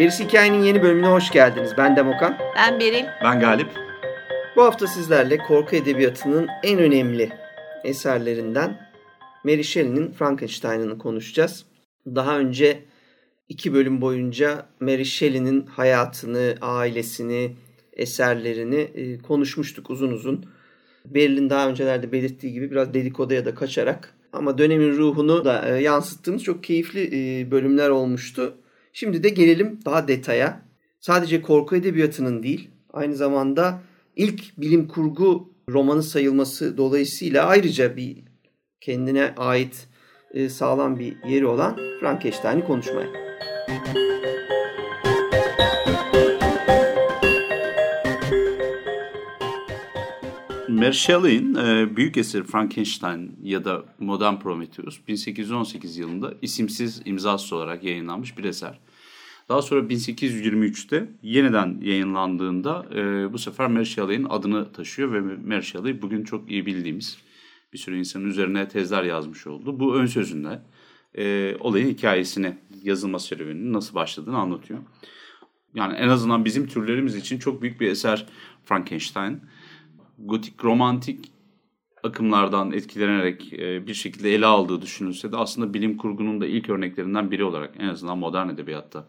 Gerisi Hikayenin yeni bölümüne hoş geldiniz. Ben Demokan. Ben Beril. Ben Galip. Hafta sizlerle korku edebiyatının en önemli eserlerinden Mary Shelley'nin Frankenstein'ını konuşacağız. Daha önce iki bölüm boyunca Mary Shelley'nin hayatını, ailesini, eserlerini e, konuşmuştuk uzun uzun. Beril'in daha öncelerde belirttiği gibi biraz dedikoduya da kaçarak ama dönemin ruhunu da e, yansıttığımız çok keyifli e, bölümler olmuştu. Şimdi de gelelim daha detaya. Sadece korku edebiyatının değil, aynı zamanda ilk bilim kurgu romanı sayılması dolayısıyla ayrıca bir kendine ait e, sağlam bir yeri olan Frankenstein'i konuşmaya. Mary Shelley'in e, büyük eseri Frankenstein ya da Modern Prometheus 1818 yılında isimsiz imzasız olarak yayınlanmış bir eser. Daha sonra 1823'te yeniden yayınlandığında e, bu sefer Mary Shelley'in adını taşıyor ve Mary Shelley bugün çok iyi bildiğimiz bir sürü insanın üzerine tezler yazmış oldu. Bu ön sözünde e, olayın hikayesini, yazılma serüveninin nasıl başladığını anlatıyor. Yani en azından bizim türlerimiz için çok büyük bir eser Frankenstein. Gotik romantik akımlardan etkilenerek e, bir şekilde ele aldığı düşünülse de aslında bilim kurgunun da ilk örneklerinden biri olarak en azından modern edebiyatta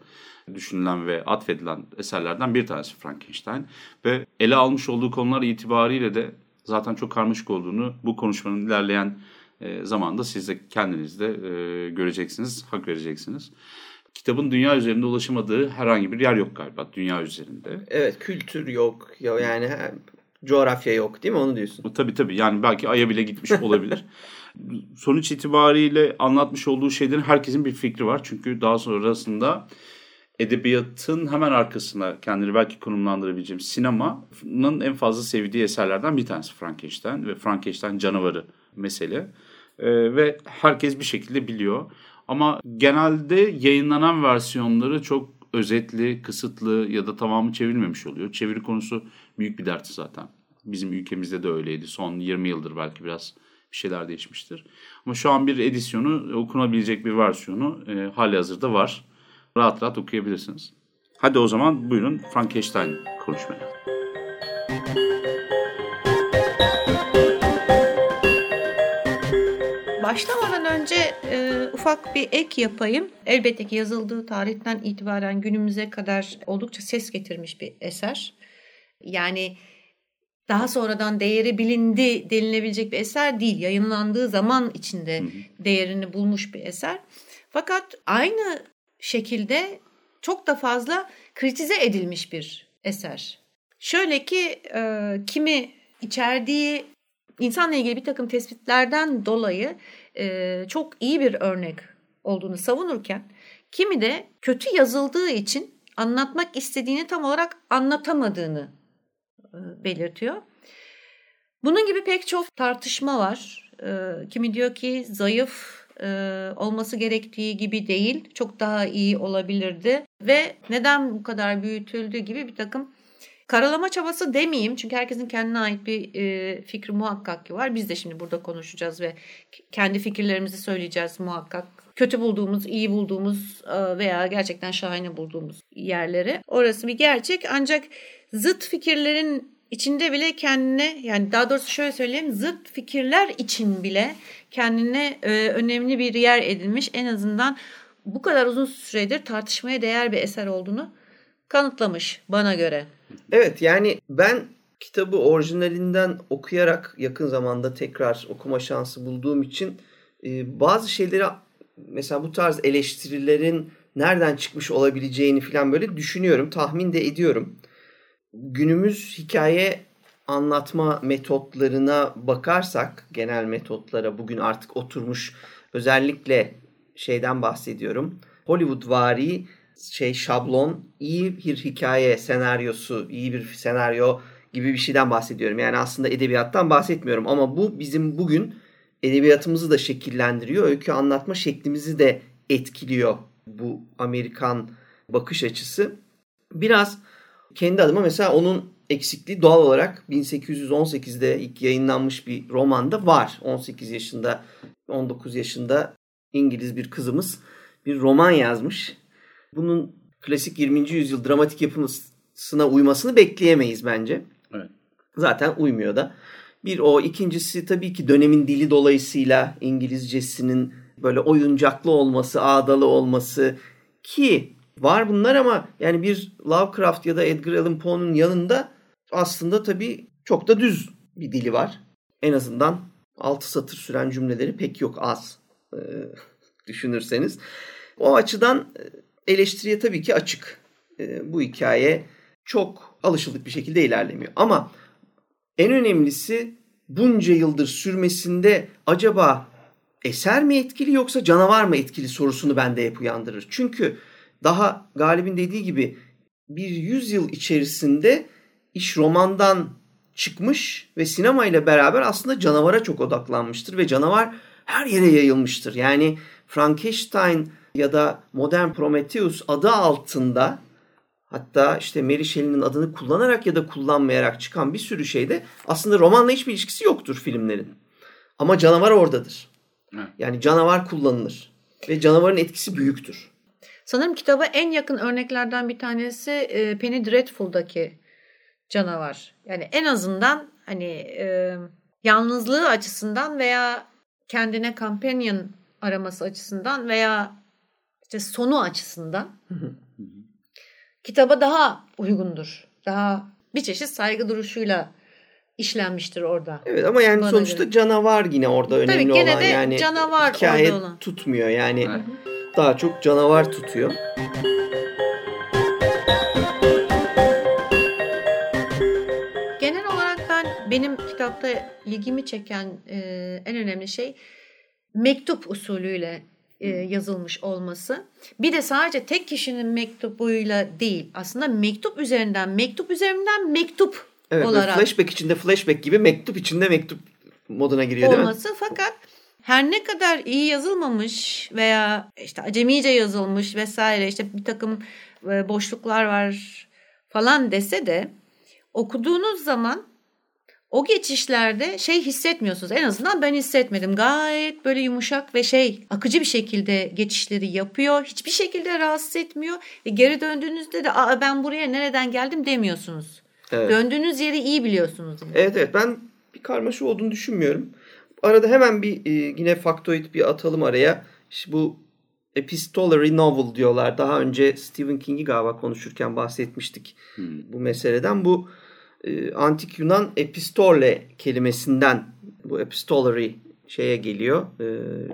düşünülen ve atfedilen eserlerden bir tanesi Frankenstein. Ve ele almış olduğu konular itibariyle de zaten çok karmaşık olduğunu bu konuşmanın ilerleyen e, zamanda siz de kendiniz de e, göreceksiniz, hak vereceksiniz. Kitabın dünya üzerinde ulaşamadığı herhangi bir yer yok galiba dünya üzerinde. Evet kültür yok ya yani coğrafya yok değil mi onu diyorsun? Tabii tabii yani belki Ay'a bile gitmiş olabilir. Sonuç itibariyle anlatmış olduğu şeylerin herkesin bir fikri var. Çünkü daha sonrasında edebiyatın hemen arkasına kendini belki konumlandırabileceğim sinemanın en fazla sevdiği eserlerden bir tanesi Frankenstein ve Frankenstein canavarı mesele. Ee, ve herkes bir şekilde biliyor. Ama genelde yayınlanan versiyonları çok özetli, kısıtlı ya da tamamı çevrilmemiş oluyor. Çeviri konusu büyük bir dert zaten. Bizim ülkemizde de öyleydi. Son 20 yıldır belki biraz bir şeyler değişmiştir. Ama şu an bir edisyonu, okunabilecek bir versiyonu e, hali hazırda var. Rahat rahat okuyabilirsiniz. Hadi o zaman buyurun Frankenstein konuşmaya. Başlamadan önce e, ufak bir ek yapayım. Elbette ki yazıldığı tarihten itibaren günümüze kadar oldukça ses getirmiş bir eser. Yani daha sonradan değeri bilindi denilebilecek bir eser değil. Yayınlandığı zaman içinde değerini bulmuş bir eser. Fakat aynı şekilde çok da fazla kritize edilmiş bir eser. Şöyle ki e, kimi içerdiği insanla ilgili bir takım tespitlerden dolayı e, çok iyi bir örnek olduğunu savunurken kimi de kötü yazıldığı için anlatmak istediğini tam olarak anlatamadığını belirtiyor. Bunun gibi pek çok tartışma var. E, kimi diyor ki zayıf e, olması gerektiği gibi değil, çok daha iyi olabilirdi ve neden bu kadar büyütüldü gibi bir takım karalama çabası demeyeyim çünkü herkesin kendine ait bir e, fikri muhakkak ki var. Biz de şimdi burada konuşacağız ve kendi fikirlerimizi söyleyeceğiz muhakkak. Kötü bulduğumuz, iyi bulduğumuz e, veya gerçekten şahane bulduğumuz yerleri. Orası bir gerçek ancak zıt fikirlerin içinde bile kendine yani daha doğrusu şöyle söyleyeyim zıt fikirler için bile kendine e, önemli bir yer edilmiş en azından bu kadar uzun süredir tartışmaya değer bir eser olduğunu kanıtlamış bana göre. Evet yani ben kitabı orijinalinden okuyarak yakın zamanda tekrar okuma şansı bulduğum için e, bazı şeyleri mesela bu tarz eleştirilerin nereden çıkmış olabileceğini falan böyle düşünüyorum, tahmin de ediyorum. Günümüz hikaye anlatma metotlarına bakarsak, genel metotlara bugün artık oturmuş özellikle şeyden bahsediyorum. Hollywood vari şey şablon, iyi bir hikaye senaryosu, iyi bir senaryo gibi bir şeyden bahsediyorum. Yani aslında edebiyattan bahsetmiyorum ama bu bizim bugün edebiyatımızı da şekillendiriyor. Öykü anlatma şeklimizi de etkiliyor bu Amerikan bakış açısı. Biraz kendi adıma mesela onun eksikliği doğal olarak 1818'de ilk yayınlanmış bir romanda var. 18 yaşında, 19 yaşında İngiliz bir kızımız bir roman yazmış. Bunun klasik 20. yüzyıl dramatik yapımına uymasını bekleyemeyiz bence. Evet. Zaten uymuyor da. Bir o, ikincisi tabii ki dönemin dili dolayısıyla İngilizcesinin böyle oyuncaklı olması, ağdalı olması ki var bunlar ama yani bir Lovecraft ya da Edgar Allan Poe'nun yanında aslında tabii çok da düz bir dili var. En azından 6 satır süren cümleleri pek yok az e, düşünürseniz. O açıdan e, eleştiriye tabii ki açık. E, bu hikaye çok alışıldık bir şekilde ilerlemiyor. Ama en önemlisi bunca yıldır sürmesinde acaba eser mi etkili yoksa canavar mı etkili sorusunu bende hep uyandırır. Çünkü daha Galip'in dediği gibi bir yüzyıl içerisinde iş romandan çıkmış ve sinema ile beraber aslında canavara çok odaklanmıştır ve canavar her yere yayılmıştır. Yani Frankenstein ya da Modern Prometheus adı altında hatta işte Mary Shelley'nin adını kullanarak ya da kullanmayarak çıkan bir sürü şeyde aslında romanla hiçbir ilişkisi yoktur filmlerin. Ama canavar oradadır. Yani canavar kullanılır ve canavarın etkisi büyüktür. Sanırım kitaba en yakın örneklerden bir tanesi e, Penny Dreadful'daki canavar. Yani en azından hani e, yalnızlığı açısından veya kendine companion araması açısından veya işte sonu açısından kitaba daha uygundur. Daha bir çeşit saygı duruşuyla işlenmiştir orada. Evet ama yani sonuçta göre. canavar yine orada önemli Tabii, gene olan. De yani canavar hikaye orada olan. tutmuyor yani. Evet. Daha çok canavar tutuyor. Genel olarak ben benim kitapta ilgimi çeken e, en önemli şey mektup usulüyle e, yazılmış olması. Bir de sadece tek kişinin mektubuyla değil aslında mektup üzerinden mektup üzerinden mektup evet, olarak. Flashback içinde flashback gibi mektup içinde mektup moduna giriyor olması, değil mi? Olması fakat her ne kadar iyi yazılmamış veya işte acemice yazılmış vesaire işte bir takım e, boşluklar var falan dese de okuduğunuz zaman o geçişlerde şey hissetmiyorsunuz. En azından ben hissetmedim. Gayet böyle yumuşak ve şey akıcı bir şekilde geçişleri yapıyor. Hiçbir şekilde rahatsız etmiyor. Ve geri döndüğünüzde de Aa, ben buraya nereden geldim demiyorsunuz. Evet. Döndüğünüz yeri iyi biliyorsunuz. Yani. Evet evet ben bir karmaşa olduğunu düşünmüyorum. Arada hemen bir e, yine faktoid bir atalım araya. İşte bu epistolary novel diyorlar. Daha önce Stephen King'i galiba konuşurken bahsetmiştik hmm. bu meseleden. Bu e, antik Yunan epistole kelimesinden bu epistolary şeye geliyor. E,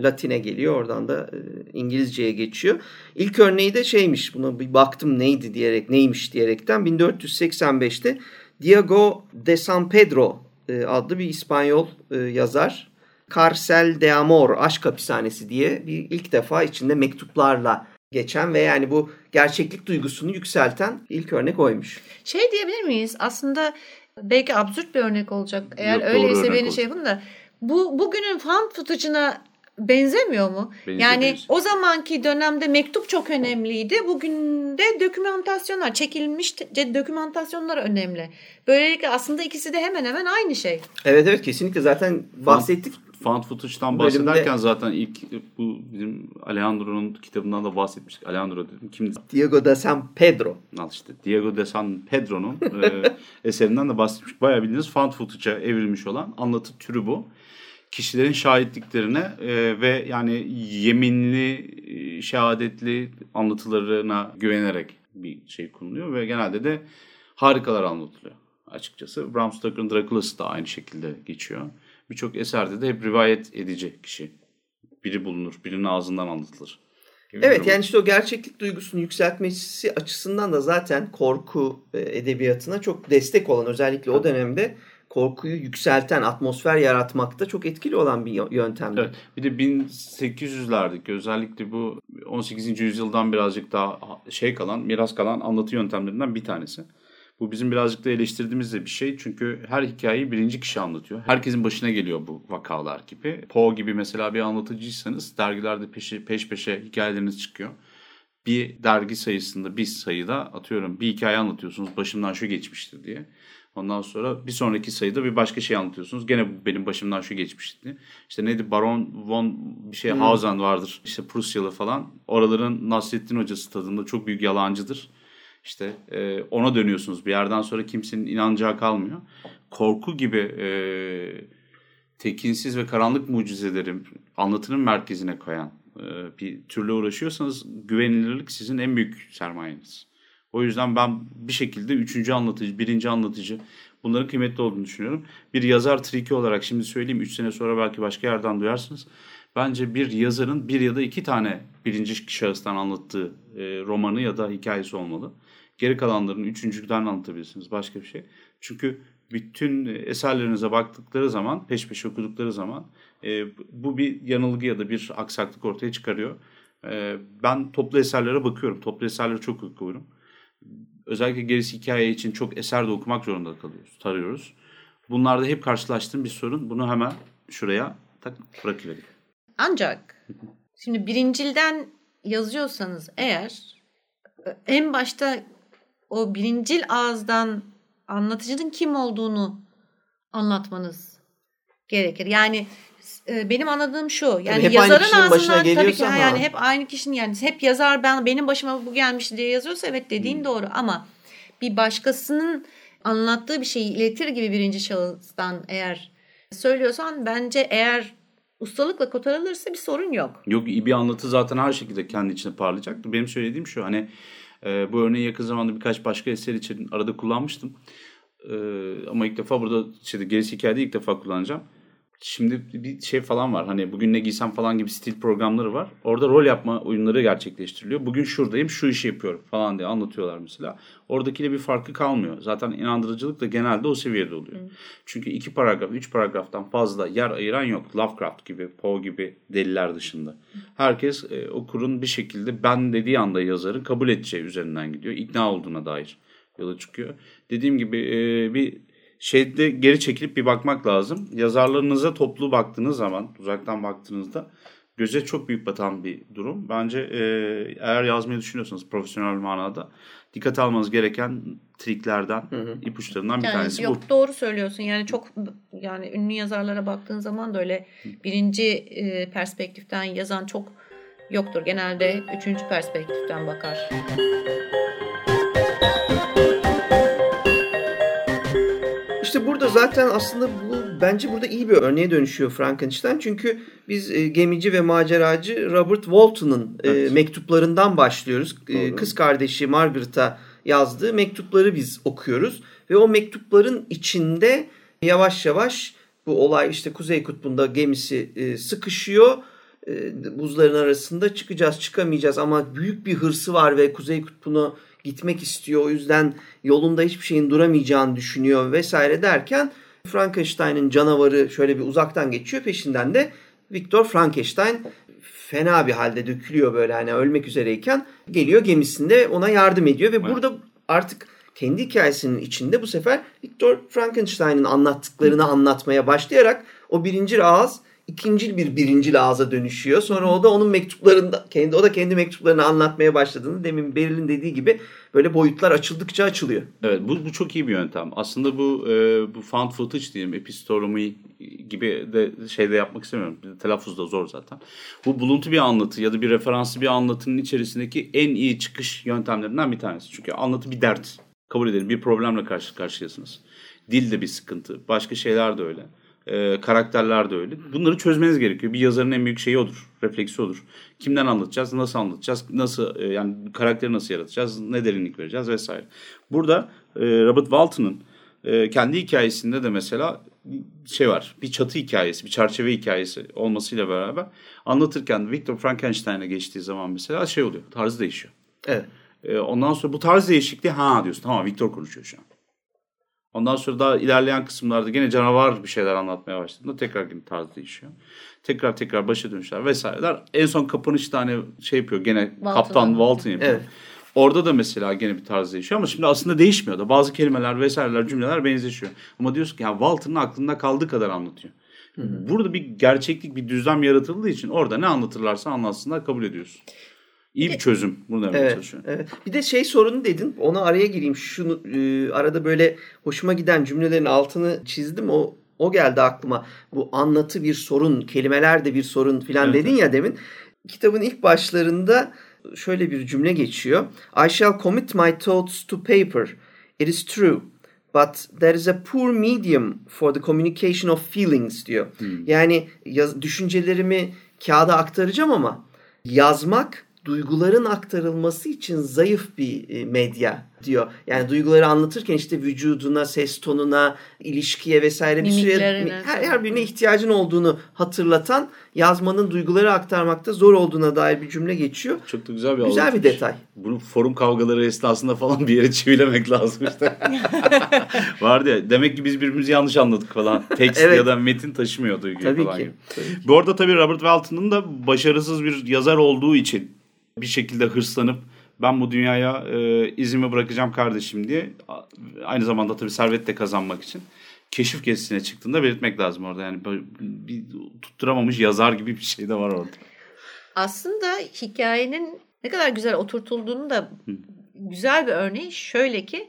Latine geliyor. Oradan da e, İngilizceye geçiyor. İlk örneği de şeymiş. Buna bir baktım neydi diyerek neymiş diyerekten 1485'te Diego de San Pedro e, adlı bir İspanyol e, yazar. Carcel de Amor, Aşk Hapishanesi diye bir ilk defa içinde mektuplarla geçen ve yani bu gerçeklik duygusunu yükselten ilk örnek oymuş. Şey diyebilir miyiz? Aslında belki absürt bir örnek olacak. Eğer Yok, öyleyse beni şey yapın da bu bugünün fan footage'ına benzemiyor mu? Benziyor, yani benziyor. o zamanki dönemde mektup çok önemliydi. Bugün de dokümantasyonlar, çekilmiş dokümantasyonlar önemli. Böylelikle aslında ikisi de hemen hemen aynı şey. Evet evet kesinlikle zaten bahsettik found footage'dan bahsederken bölümde... zaten ilk bu bizim Alejandro'nun kitabından da bahsetmiştik. Alejandro dedim. Kim? Diego de San Pedro. Al işte. Diego de San Pedro'nun e, eserinden de bahsetmiştik. Bayağı bildiğiniz found footage'a evrilmiş olan anlatı türü bu. Kişilerin şahitliklerine e, ve yani yeminli, e, şehadetli anlatılarına güvenerek bir şey konuluyor ve genelde de harikalar anlatılıyor açıkçası. Bram Stoker'ın Dracula'sı da aynı şekilde geçiyor birçok eserde de hep rivayet edici kişi. Biri bulunur, birinin ağzından anlatılır. Evet yani işte o gerçeklik duygusunu yükseltmesi açısından da zaten korku e, edebiyatına çok destek olan özellikle o dönemde korkuyu yükselten, atmosfer yaratmakta çok etkili olan bir yöntemdi. Evet. Bir de 1800'lerdeki özellikle bu 18. yüzyıldan birazcık daha şey kalan, miras kalan anlatı yöntemlerinden bir tanesi. Bu bizim birazcık da eleştirdiğimiz de bir şey. Çünkü her hikayeyi birinci kişi anlatıyor. Herkesin başına geliyor bu vakalar gibi. Poe gibi mesela bir anlatıcıysanız dergilerde peşi, peş peşe hikayeleriniz çıkıyor. Bir dergi sayısında bir sayıda atıyorum bir hikaye anlatıyorsunuz başımdan şu geçmişti diye. Ondan sonra bir sonraki sayıda bir başka şey anlatıyorsunuz. Gene benim başımdan şu geçmişti. İşte neydi Baron von bir şey hmm. Hausen vardır. İşte Prusyalı falan. Oraların Nasrettin Hocası tadında çok büyük yalancıdır. İşte e, ona dönüyorsunuz. Bir yerden sonra kimsenin inanacağı kalmıyor. Korku gibi e, tekinsiz ve karanlık mucizeleri anlatının merkezine koyan e, bir türlü uğraşıyorsanız güvenilirlik sizin en büyük sermayeniz. O yüzden ben bir şekilde üçüncü anlatıcı, birinci anlatıcı bunların kıymetli olduğunu düşünüyorum. Bir yazar triki olarak şimdi söyleyeyim. Üç sene sonra belki başka yerden duyarsınız. Bence bir yazarın bir ya da iki tane birinci şahıstan anlattığı e, romanı ya da hikayesi olmalı. Geri kalanlarını üçüncüden anlatabilirsiniz. Başka bir şey. Çünkü bütün eserlerinize baktıkları zaman, peş peşe okudukları zaman e, bu bir yanılgı ya da bir aksaklık ortaya çıkarıyor. E, ben toplu eserlere bakıyorum. Toplu eserleri çok okuyorum. Özellikle gerisi hikaye için çok eser de okumak zorunda kalıyoruz, tarıyoruz. Bunlarda hep karşılaştığım bir sorun. Bunu hemen şuraya tak bırakıverin. Ancak şimdi birincilden yazıyorsanız eğer en başta o birincil ağızdan anlatıcının kim olduğunu anlatmanız gerekir. Yani e, benim anladığım şu. Yani hep yazarın ağzından tabii ki ama. yani hep aynı kişinin yani hep yazar ben benim başıma bu gelmiş diye yazıyorsa evet dediğin hmm. doğru ama bir başkasının anlattığı bir şeyi iletir gibi birinci şahıstan eğer söylüyorsan bence eğer ustalıkla kotarılırsa bir sorun yok. Yok iyi bir anlatı zaten her şekilde kendi içinde parlayacaktır. Benim söylediğim şu hani e, bu örneği yakın zamanda birkaç başka eser için arada kullanmıştım. E, ama ilk defa burada işte gerisi hikayede ilk defa kullanacağım. Şimdi bir şey falan var. Hani bugün ne giysem falan gibi stil programları var. Orada rol yapma oyunları gerçekleştiriliyor. Bugün şuradayım, şu işi yapıyorum falan diye anlatıyorlar mesela. Oradakiyle bir farkı kalmıyor. Zaten inandırıcılık da genelde o seviyede oluyor. Hı. Çünkü iki paragraf, üç paragraftan fazla yer ayıran yok. Lovecraft gibi, Poe gibi deliler dışında. Herkes e, okurun bir şekilde ben dediği anda yazarın kabul edeceği üzerinden gidiyor. İkna olduğuna dair yola çıkıyor. Dediğim gibi e, bir şeyde geri çekilip bir bakmak lazım. Yazarlarınıza toplu baktığınız zaman, uzaktan baktığınızda göze çok büyük batan bir durum. Bence e, eğer yazmayı düşünüyorsanız profesyonel manada dikkat almanız gereken triklerden, hı hı. ipuçlarından bir yani tanesi yok, bu. Yok doğru söylüyorsun. Yani çok yani ünlü yazarlara baktığın zaman da öyle birinci e, perspektiften yazan çok yoktur. Genelde üçüncü perspektiften bakar. İşte burada zaten aslında bu bence burada iyi bir örneğe dönüşüyor Frankenstein. Çünkü biz e, gemici ve maceracı Robert Walton'ın e, evet. e, mektuplarından başlıyoruz. E, kız kardeşi Margaret'a yazdığı mektupları biz okuyoruz. Ve o mektupların içinde yavaş yavaş bu olay işte Kuzey Kutbu'nda gemisi e, sıkışıyor. E, buzların arasında çıkacağız çıkamayacağız ama büyük bir hırsı var ve Kuzey Kutbu'nu gitmek istiyor. O yüzden yolunda hiçbir şeyin duramayacağını düşünüyor vesaire derken Frankenstein'ın canavarı şöyle bir uzaktan geçiyor. Peşinden de Viktor Frankenstein fena bir halde dökülüyor böyle hani ölmek üzereyken geliyor gemisinde ona yardım ediyor ve evet. burada artık kendi hikayesinin içinde bu sefer Viktor Frankenstein'ın anlattıklarını anlatmaya başlayarak o birinci ağız ikincil bir birincil ağza dönüşüyor. Sonra o da onun mektuplarında kendi o da kendi mektuplarını anlatmaya başladığını demin Beril'in dediği gibi böyle boyutlar açıldıkça açılıyor. Evet bu, bu çok iyi bir yöntem. Aslında bu e, bu found footage diyeyim epistolomi gibi de şeyde yapmak istemiyorum. Telaffuz da zor zaten. Bu buluntu bir anlatı ya da bir referanslı bir anlatının içerisindeki en iyi çıkış yöntemlerinden bir tanesi. Çünkü anlatı bir dert. Kabul edelim bir problemle karşı karşıyasınız. Dil de bir sıkıntı. Başka şeyler de öyle. E, karakterler de öyle. Bunları çözmeniz gerekiyor. Bir yazarın en büyük şeyi odur. Refleksi odur. Kimden anlatacağız? Nasıl anlatacağız? Nasıl e, yani karakteri nasıl yaratacağız? Ne derinlik vereceğiz vesaire. Burada e, Robert Walton'ın e, kendi hikayesinde de mesela şey var. Bir çatı hikayesi, bir çerçeve hikayesi olmasıyla beraber anlatırken Victor Frankenstein'e geçtiği zaman mesela şey oluyor. Tarzı değişiyor. Evet. E, ondan sonra bu tarz değişikliği ha diyorsun. Tamam Victor konuşuyor şu an. Ondan sonra daha ilerleyen kısımlarda gene canavar bir şeyler anlatmaya başladığında tekrar yine tarz değişiyor. Tekrar tekrar başa dönüşler vesaireler. En son kapanışta hani şey yapıyor gene Walton Kaptan Walton yapıyor. Evet. Orada da mesela gene bir tarz değişiyor ama şimdi aslında değişmiyor da. Bazı kelimeler vesaireler cümleler benzeşiyor. Ama diyorsun ki ya Walter'ın aklında kaldığı kadar anlatıyor. Hı-hı. Burada bir gerçeklik, bir düzlem yaratıldığı için orada ne anlatırlarsa anlatsınlar kabul ediyorsun. İyi bir çözüm. Bunu demeye evet, çalışıyorum. Evet. Bir de şey sorunu dedin. Ona araya gireyim. Şunu e, arada böyle hoşuma giden cümlelerin altını çizdim. O o geldi aklıma. Bu anlatı bir sorun, kelimeler de bir sorun filan evet. dedin ya demin. Kitabın ilk başlarında şöyle bir cümle geçiyor. I shall commit my thoughts to paper. It is true. But there is a poor medium for the communication of feelings diyor. Hmm. Yani yaz, düşüncelerimi kağıda aktaracağım ama yazmak duyguların aktarılması için zayıf bir e, medya diyor. Yani duyguları anlatırken işte vücuduna, ses tonuna, ilişkiye vesaire bir sürü her, her birine ihtiyacın olduğunu hatırlatan yazmanın duyguları aktarmakta zor olduğuna dair bir cümle geçiyor. Çok da güzel bir Güzel anlatmış. bir detay. Bunu forum kavgaları esnasında falan bir yere çivilemek lazım işte. Vardı ya demek ki biz birbirimizi yanlış anladık falan. Tekst evet. ya da metin taşımıyor duyguyu tabii falan ki. gibi. Tabii ki. Bu arada tabii Robert Walton'ın da başarısız bir yazar olduğu için bir şekilde hırslanıp ben bu dünyaya e, izimi bırakacağım kardeşim diye aynı zamanda tabii servet de kazanmak için keşif gezisine çıktığında belirtmek lazım orada. Yani bir tutturamamış yazar gibi bir şey de var orada. Aslında hikayenin ne kadar güzel oturtulduğunu da güzel bir örneği şöyle ki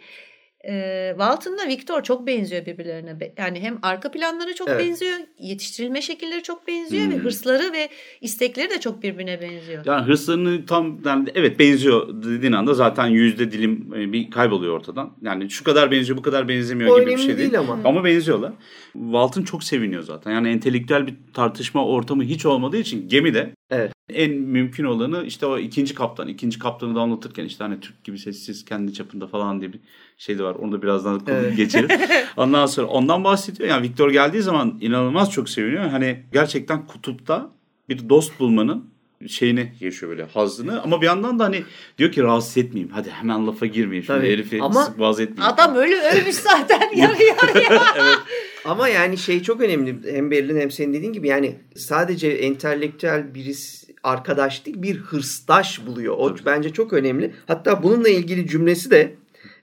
e, Walton'la Victor çok benziyor birbirlerine. Yani hem arka planları çok evet. benziyor, yetiştirilme şekilleri çok benziyor hmm. ve hırsları ve istekleri de çok birbirine benziyor. Yani hırslarını tam yani evet benziyor dediğin anda zaten yüzde dilim bir kayboluyor ortadan. Yani şu kadar benziyor bu kadar benzemiyor o gibi bir şey değil. değil ama. ama benziyorlar. Walton çok seviniyor zaten. Yani entelektüel bir tartışma ortamı hiç olmadığı için gemide evet. En mümkün olanı işte o ikinci kaptan. ikinci kaptanı da anlatırken işte hani Türk gibi sessiz kendi çapında falan diye bir şey de var. Onu da birazdan evet. geçelim. Ondan sonra ondan bahsediyor. Yani Victor geldiği zaman inanılmaz çok seviniyor. Hani gerçekten kutupta bir dost bulmanın şeyini yaşıyor böyle hazını ama bir yandan da hani diyor ki rahatsız etmeyeyim hadi hemen lafa girmeyeyim şimdi Tabii. herifi ama sık boğaz etmeyeyim. Adam öyle ölmüş zaten yarı yarıya. evet. Ama yani şey çok önemli hem Berlin hem senin dediğin gibi yani sadece entelektüel birisi arkadaş değil bir hırsdaş buluyor. O Tabii. bence çok önemli. Hatta bununla ilgili cümlesi de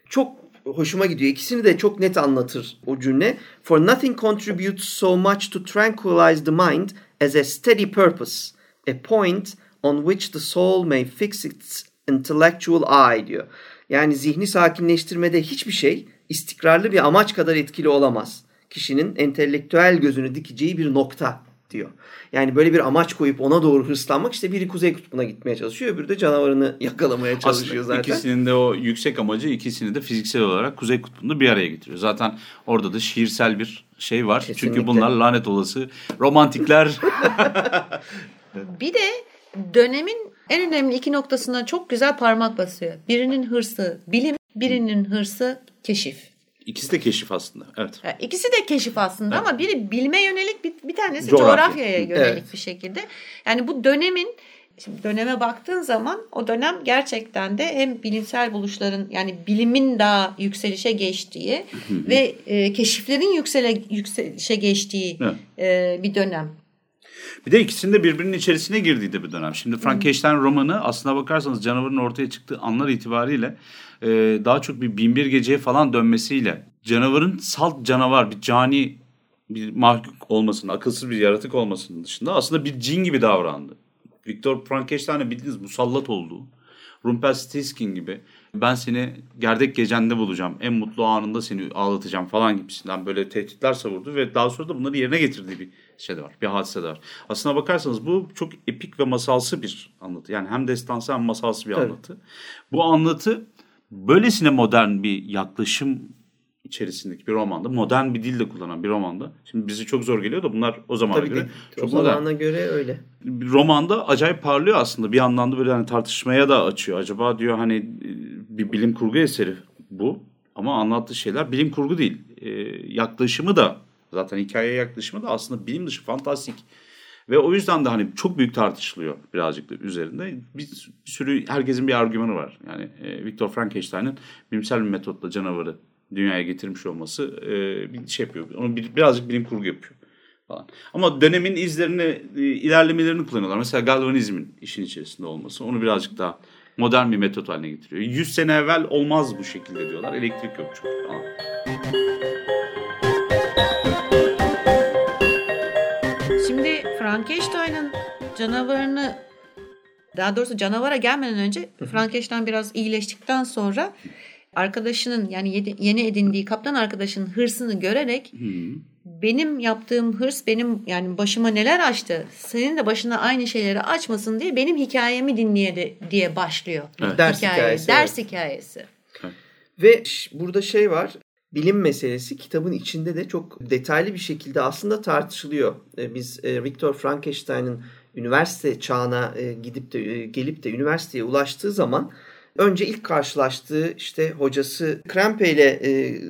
çok hoşuma gidiyor. İkisini de çok net anlatır o cümle. For nothing contributes so much to tranquilize the mind as a steady purpose, a point on which the soul may fix its intellectual eye diyor. Yani zihni sakinleştirmede hiçbir şey istikrarlı bir amaç kadar etkili olamaz. Kişinin entelektüel gözünü dikeceği bir nokta diyor. Yani böyle bir amaç koyup ona doğru hırslanmak işte biri kuzey kutbuna gitmeye çalışıyor öbürü de canavarını yakalamaya çalışıyor Aslında zaten. İkisinin de o yüksek amacı ikisini de fiziksel olarak kuzey kutbunda bir araya getiriyor. Zaten orada da şiirsel bir şey var. Kesinlikle. Çünkü bunlar lanet olası romantikler. bir de dönemin en önemli iki noktasına çok güzel parmak basıyor. Birinin hırsı bilim, birinin hırsı keşif. İkisi de keşif aslında. Evet. Yani ikisi de keşif aslında evet. ama biri bilime yönelik bir, bir tanesi Coğrafya. coğrafyaya yönelik evet. bir şekilde. Yani bu dönemin Şimdi döneme baktığın zaman o dönem gerçekten de hem bilimsel buluşların yani bilimin daha yükselişe geçtiği ve e, keşiflerin yüksele, yükselişe geçtiği evet. e, bir dönem. Bir de ikisinin de birbirinin içerisine girdiği de bir dönem. Şimdi Frankenstein romanı aslına bakarsanız canavarın ortaya çıktığı anlar itibariyle e, daha çok bir binbir geceye falan dönmesiyle canavarın salt canavar bir cani bir mahluk olmasının, akılsız bir yaratık olmasının dışında aslında bir cin gibi davrandı. Viktor Frankenstein'e bildiğiniz musallat olduğu, Rumpelstiltskin gibi ben seni gerdek gecende bulacağım, en mutlu anında seni ağlatacağım falan gibisinden böyle tehditler savurdu ve daha sonra da bunları yerine getirdiği bir şey de var, bir hadise de var. Aslına bakarsanız bu çok epik ve masalsı bir anlatı. Yani hem destansı hem masalsı bir Tabii. anlatı. Bu anlatı böylesine modern bir yaklaşım içerisindeki bir romanda, modern bir dilde kullanan bir romanda. Şimdi bizi çok zor geliyor da bunlar o zamana Tabii göre ki, çok o zamana modern. göre öyle. Bir romanda acayip parlıyor aslında. Bir yandan da böyle hani tartışmaya da açıyor. Acaba diyor hani bir bilim kurgu eseri bu ama anlattığı şeyler bilim kurgu değil. Ee, yaklaşımı da zaten hikayeye yaklaşımı da aslında bilim dışı fantastik ve o yüzden de hani çok büyük tartışılıyor birazcık da üzerinde. Bir, bir sürü herkesin bir argümanı var. Yani e, Viktor Frankenstein'ın bilimsel bir metotla canavarı dünyaya getirmiş olması e, bir şey yapıyor. Onu bir, birazcık bilim kurgu yapıyor falan. Ama dönemin izlerini, e, ilerlemelerini kullanıyorlar. Mesela galvanizmin işin içerisinde olması onu birazcık daha modern bir metot haline getiriyor. 100 sene evvel olmaz bu şekilde diyorlar. Elektrik yok çünkü falan. Frankenstein'ın canavarını daha doğrusu canavara gelmeden önce Frankenstein biraz iyileştikten sonra arkadaşının yani yedi- yeni edindiği kaptan arkadaşının hırsını görerek benim yaptığım hırs benim yani başıma neler açtı. Senin de başına aynı şeyleri açmasın diye benim hikayemi dinleye diye başlıyor. Evet. Ders Hikaye, hikayesi, Ders evet. hikayesi. Ve burada şey var. Bilim meselesi kitabın içinde de çok detaylı bir şekilde aslında tartışılıyor. E, Biz e, Viktor Frankenstein'ın üniversite çağına e, gidip de gelip de üniversiteye ulaştığı zaman önce ilk karşılaştığı işte hocası Krempe ile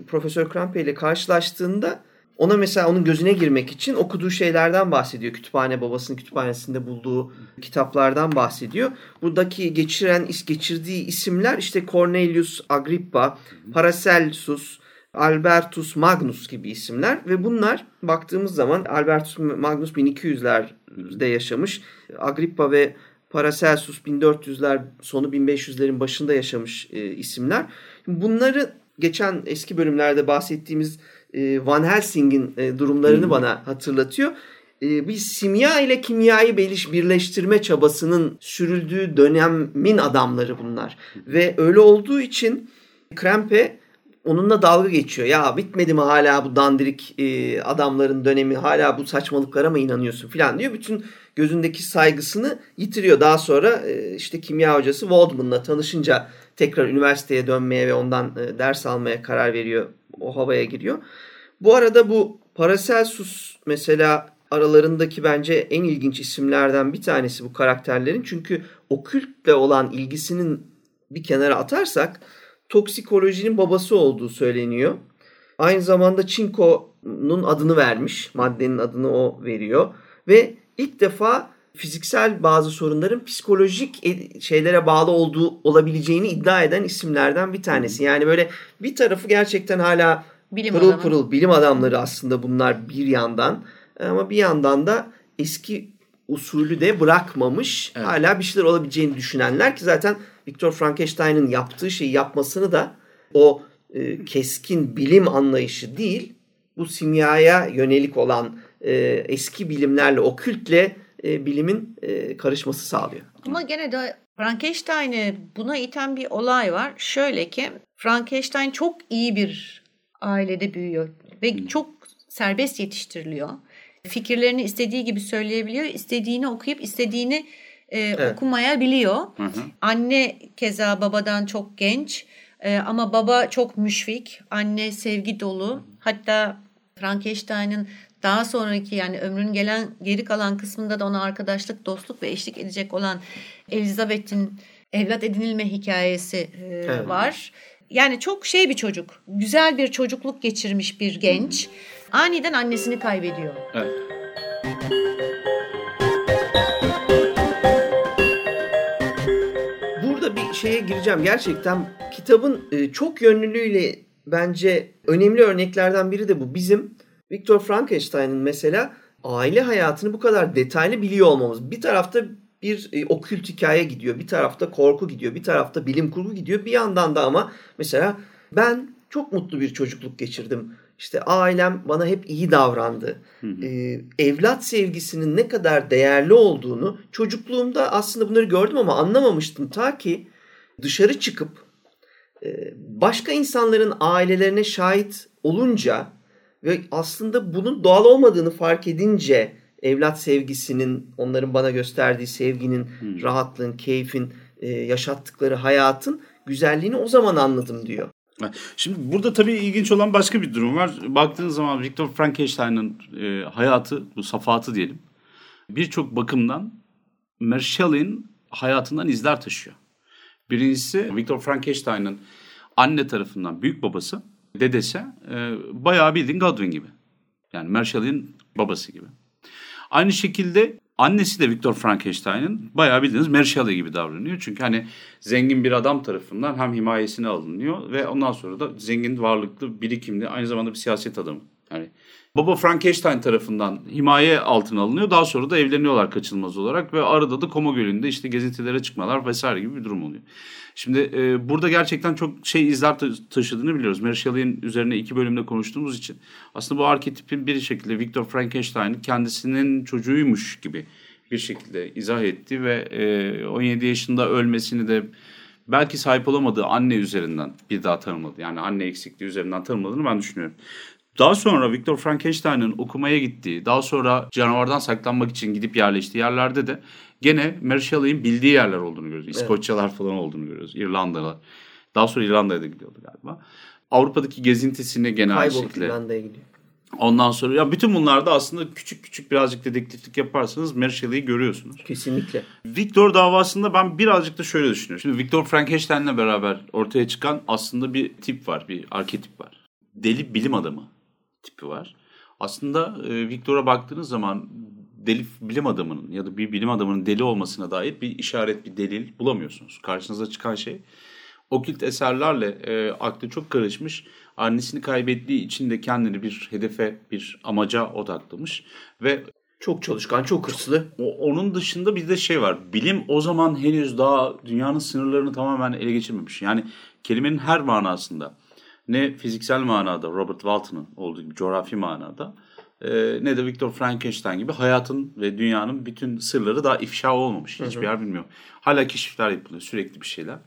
Profesör Krempe ile karşılaştığında ona mesela onun gözüne girmek için okuduğu şeylerden bahsediyor. Kütüphane babasının kütüphanesinde bulduğu kitaplardan bahsediyor. Buradaki geçiren geçirdiği isimler işte Cornelius Agrippa, Paracelsus, Albertus Magnus gibi isimler ve bunlar baktığımız zaman Albertus Magnus 1200'lerde yaşamış. Agrippa ve Paracelsus 1400'ler sonu 1500'lerin başında yaşamış e, isimler. Bunları geçen eski bölümlerde bahsettiğimiz e, Van Helsing'in e, durumlarını bana hatırlatıyor. E, bir simya ile kimyayı beliş- birleştirme çabasının sürüldüğü dönemin adamları bunlar. Ve öyle olduğu için Krempe onunla dalga geçiyor. Ya bitmedi mi hala bu dandirik e, adamların dönemi hala bu saçmalıklara mı inanıyorsun falan diyor. Bütün gözündeki saygısını yitiriyor. Daha sonra e, işte kimya hocası Waldman'la tanışınca tekrar üniversiteye dönmeye ve ondan e, ders almaya karar veriyor. O havaya giriyor. Bu arada bu Paracelsus mesela aralarındaki bence en ilginç isimlerden bir tanesi bu karakterlerin. Çünkü okültle olan ilgisinin bir kenara atarsak toksikolojinin babası olduğu söyleniyor. Aynı zamanda çinkonun adını vermiş. Maddenin adını o veriyor. Ve ilk defa fiziksel bazı sorunların psikolojik e- şeylere bağlı olduğu olabileceğini iddia eden isimlerden bir tanesi. Yani böyle bir tarafı gerçekten hala Bilim pırıl adamı. pırıl bilim adamları aslında bunlar bir yandan. Ama bir yandan da eski usulü de bırakmamış. Evet. Hala bir şeyler olabileceğini düşünenler ki zaten Viktor Frankenstein'ın yaptığı şeyi yapmasını da o e, keskin bilim anlayışı değil, bu simyaya yönelik olan e, eski bilimlerle, okültle e, bilimin e, karışması sağlıyor. Ama gene de Frankenstein'i buna iten bir olay var. Şöyle ki Frankenstein çok iyi bir ailede büyüyor ve çok serbest yetiştiriliyor. Fikirlerini istediği gibi söyleyebiliyor. istediğini okuyup istediğini e, okumayabiliyor. Hı hı. Anne keza babadan çok genç e, ama baba çok müşfik. Anne sevgi dolu. Hatta Frankenstein'ın daha sonraki yani ömrünün gelen geri kalan kısmında da ona arkadaşlık, dostluk ve eşlik edecek olan Elizabeth'in evlat edinilme hikayesi e, Evet. var. Yani çok şey bir çocuk. Güzel bir çocukluk geçirmiş bir genç. Aniden annesini kaybediyor. Evet. Şeye gireceğim. Gerçekten kitabın e, çok yönlülüğüyle bence önemli örneklerden biri de bu. Bizim Viktor Frankenstein'ın mesela aile hayatını bu kadar detaylı biliyor olmamız. Bir tarafta bir e, okült hikaye gidiyor, bir tarafta korku gidiyor, bir tarafta bilim kurgu gidiyor. Bir yandan da ama mesela ben çok mutlu bir çocukluk geçirdim. İşte ailem bana hep iyi davrandı. Ee, evlat sevgisinin ne kadar değerli olduğunu çocukluğumda aslında bunları gördüm ama anlamamıştım. Ta ki dışarı çıkıp e, başka insanların ailelerine şahit olunca ve aslında bunun doğal olmadığını fark edince evlat sevgisinin, onların bana gösterdiği sevginin, rahatlığın, keyfin, e, yaşattıkları hayatın güzelliğini o zaman anladım diyor. Şimdi burada tabii ilginç olan başka bir durum var. Baktığınız zaman Viktor Frankenstein'ın e, hayatı, bu safatı diyelim. Birçok bakımdan Mary Shelley'in hayatından izler taşıyor. Birincisi Viktor Frankenstein'ın anne tarafından büyük babası, dedesi e, bayağı bildiğin Godwin gibi. Yani Mary Shelley'in babası gibi. Aynı şekilde annesi de Viktor Frankenstein'ın bayağı bildiğiniz Mary gibi davranıyor. Çünkü hani zengin bir adam tarafından hem himayesine alınıyor ve ondan sonra da zengin, varlıklı, birikimli, aynı zamanda bir siyaset adamı Yani Baba Frankenstein tarafından himaye altına alınıyor. Daha sonra da evleniyorlar kaçınılmaz olarak ve arada da Koma Gölü'nde işte gezintilere çıkmalar vesaire gibi bir durum oluyor. Şimdi e, burada gerçekten çok şey izler taşıdığını biliyoruz. Mary Shelley'in üzerine iki bölümde konuştuğumuz için aslında bu arketipin bir şekilde Victor Frankenstein'in kendisinin çocuğuymuş gibi bir şekilde izah etti ve e, 17 yaşında ölmesini de belki sahip olamadığı anne üzerinden bir daha tanımladı. Yani anne eksikliği üzerinden tanımladığını ben düşünüyorum. Daha sonra Victor Frankenstein'ın okumaya gittiği, daha sonra canavardan saklanmak için gidip yerleştiği yerlerde de gene Mary Shelley'in bildiği yerler olduğunu görüyoruz. İskoçyalar evet. falan olduğunu görüyoruz. İrlandalar. Daha sonra İrlanda'ya da gidiyordu galiba. Avrupa'daki gezintisine gene aynı şekilde. İrlanda'ya gidiyor. Ondan sonra ya bütün bunlarda aslında küçük küçük birazcık dedektiflik yaparsanız Mary Shelley'i görüyorsunuz. Kesinlikle. Victor davasında ben birazcık da şöyle düşünüyorum. Şimdi Victor Frankenstein'le beraber ortaya çıkan aslında bir tip var, bir arketip var. Deli bilim adamı tipi var. Aslında e, Victor'a baktığınız zaman deli bilim adamının ya da bir bilim adamının deli olmasına dair bir işaret, bir delil bulamıyorsunuz. Karşınıza çıkan şey okült eserlerle e, aklı çok karışmış. Annesini kaybettiği için de kendini bir hedefe, bir amaca odaklamış ve çok çalışkan, çok hırslı. O, onun dışında bir de şey var. Bilim o zaman henüz daha dünyanın sınırlarını tamamen ele geçirmemiş. Yani kelimenin her manasında ne fiziksel manada Robert Walton'ın olduğu gibi coğrafi manada e, ne de Victor Frankenstein gibi hayatın ve dünyanın bütün sırları daha ifşa olmamış. Hiçbir yer bilmiyor. Hala keşifler yapılıyor sürekli bir şeyler.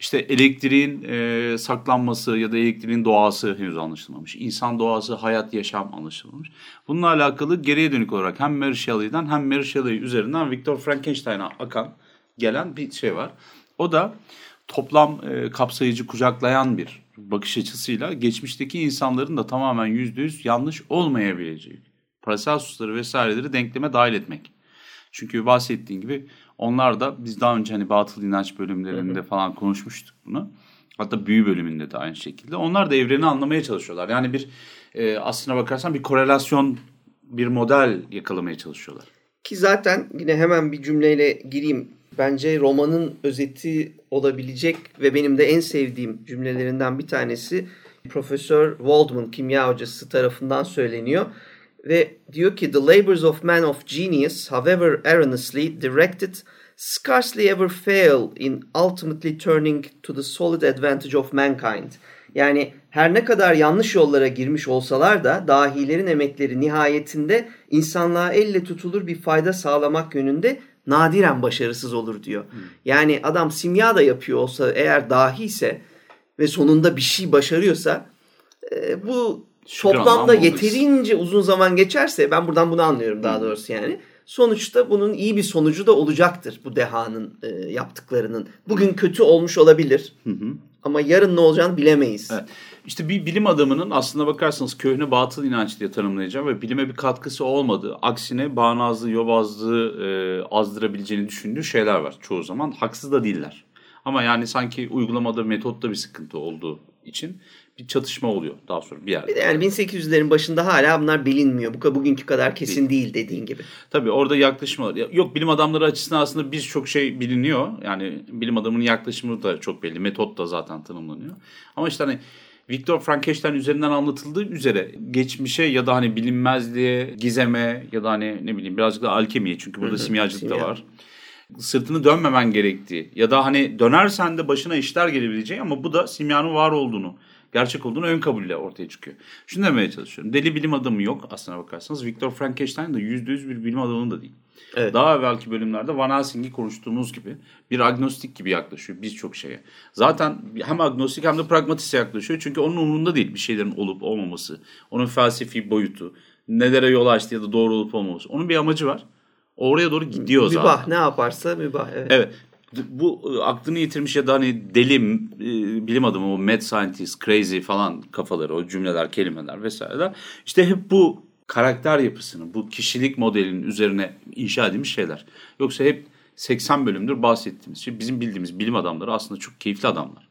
İşte elektriğin e, saklanması ya da elektriğin doğası henüz anlaşılmamış. İnsan doğası, hayat, yaşam anlaşılmamış. Bununla alakalı geriye dönük olarak hem Mary Shelley'den hem Mary Shelley üzerinden Victor Frankenstein'a akan gelen bir şey var. O da toplam e, kapsayıcı kucaklayan bir bakış açısıyla geçmişteki insanların da tamamen yüzde yüz yanlış olmayabileceği Paracelsus'ları vesaireleri denkleme dahil etmek. Çünkü bahsettiğin gibi onlar da biz daha önce hani batıl inanç bölümlerinde hı hı. falan konuşmuştuk bunu. Hatta büyü bölümünde de aynı şekilde. Onlar da evreni anlamaya çalışıyorlar. Yani bir e, aslına bakarsan bir korelasyon, bir model yakalamaya çalışıyorlar. Ki zaten yine hemen bir cümleyle gireyim. Bence romanın özeti olabilecek ve benim de en sevdiğim cümlelerinden bir tanesi Profesör Waldman kimya hocası tarafından söyleniyor ve diyor ki the labors of man of genius however erroneously directed scarcely ever fail in ultimately turning to the solid advantage of mankind. Yani her ne kadar yanlış yollara girmiş olsalar da dahilerin emekleri nihayetinde insanlığa elle tutulur bir fayda sağlamak yönünde nadiren başarısız olur diyor. Hmm. Yani adam simya da yapıyor olsa eğer dahi ise ve sonunda bir şey başarıyorsa e, bu toplamda yeterince uzun zaman geçerse ben buradan bunu anlıyorum daha doğrusu yani. Sonuçta bunun iyi bir sonucu da olacaktır bu dehanın e, yaptıklarının. Bugün kötü olmuş olabilir. Hı hı. Ama yarın ne olacağını bilemeyiz. Evet. İşte bir bilim adamının aslında bakarsanız köhne batıl inanç diye tanımlayacağım ve bilime bir katkısı olmadığı, aksine bağnazlığı, yobazlığı e, azdırabileceğini düşündüğü şeyler var çoğu zaman. Haksız da değiller. Ama yani sanki uygulamada, metotta bir sıkıntı olduğu için bir çatışma oluyor daha sonra bir yerde. Bir de yani 1800'lerin başında hala bunlar bilinmiyor. Bu bugünkü kadar kesin değil, değil dediğin gibi. Tabii orada yaklaşımlar. Yok bilim adamları açısından aslında birçok şey biliniyor. Yani bilim adamının yaklaşımı da çok belli. Metot da zaten tanımlanıyor. Ama işte hani Viktor Frankenstein üzerinden anlatıldığı üzere geçmişe ya da hani bilinmezliğe, gizeme ya da hani ne bileyim birazcık da alkemiye çünkü burada simyacılık da var. Sırtını dönmemen gerektiği ya da hani dönersen de başına işler gelebileceği ama bu da simyanın var olduğunu gerçek olduğunu ön kabulle ortaya çıkıyor. Şunu demeye çalışıyorum. Deli bilim adamı yok aslına bakarsanız. Viktor Frankenstein de yüzde yüz bir bilim adamı da değil. Evet. Daha evvelki bölümlerde Van Helsing'i konuştuğumuz gibi bir agnostik gibi yaklaşıyor birçok şeye. Zaten hem agnostik hem de pragmatist yaklaşıyor. Çünkü onun umurunda değil bir şeylerin olup olmaması. Onun felsefi boyutu, nelere yol açtı ya da doğru olup olmaması. Onun bir amacı var. Oraya doğru gidiyor mübah, zaten. Mübah ne yaparsa mübah. Evet. evet bu e, aklını yitirmiş ya da hani deli e, bilim adamı o mad scientist, crazy falan kafaları, o cümleler, kelimeler vesaireler. İşte hep bu karakter yapısını, bu kişilik modelinin üzerine inşa edilmiş şeyler. Yoksa hep 80 bölümdür bahsettiğimiz şey bizim bildiğimiz bilim adamları aslında çok keyifli adamlar.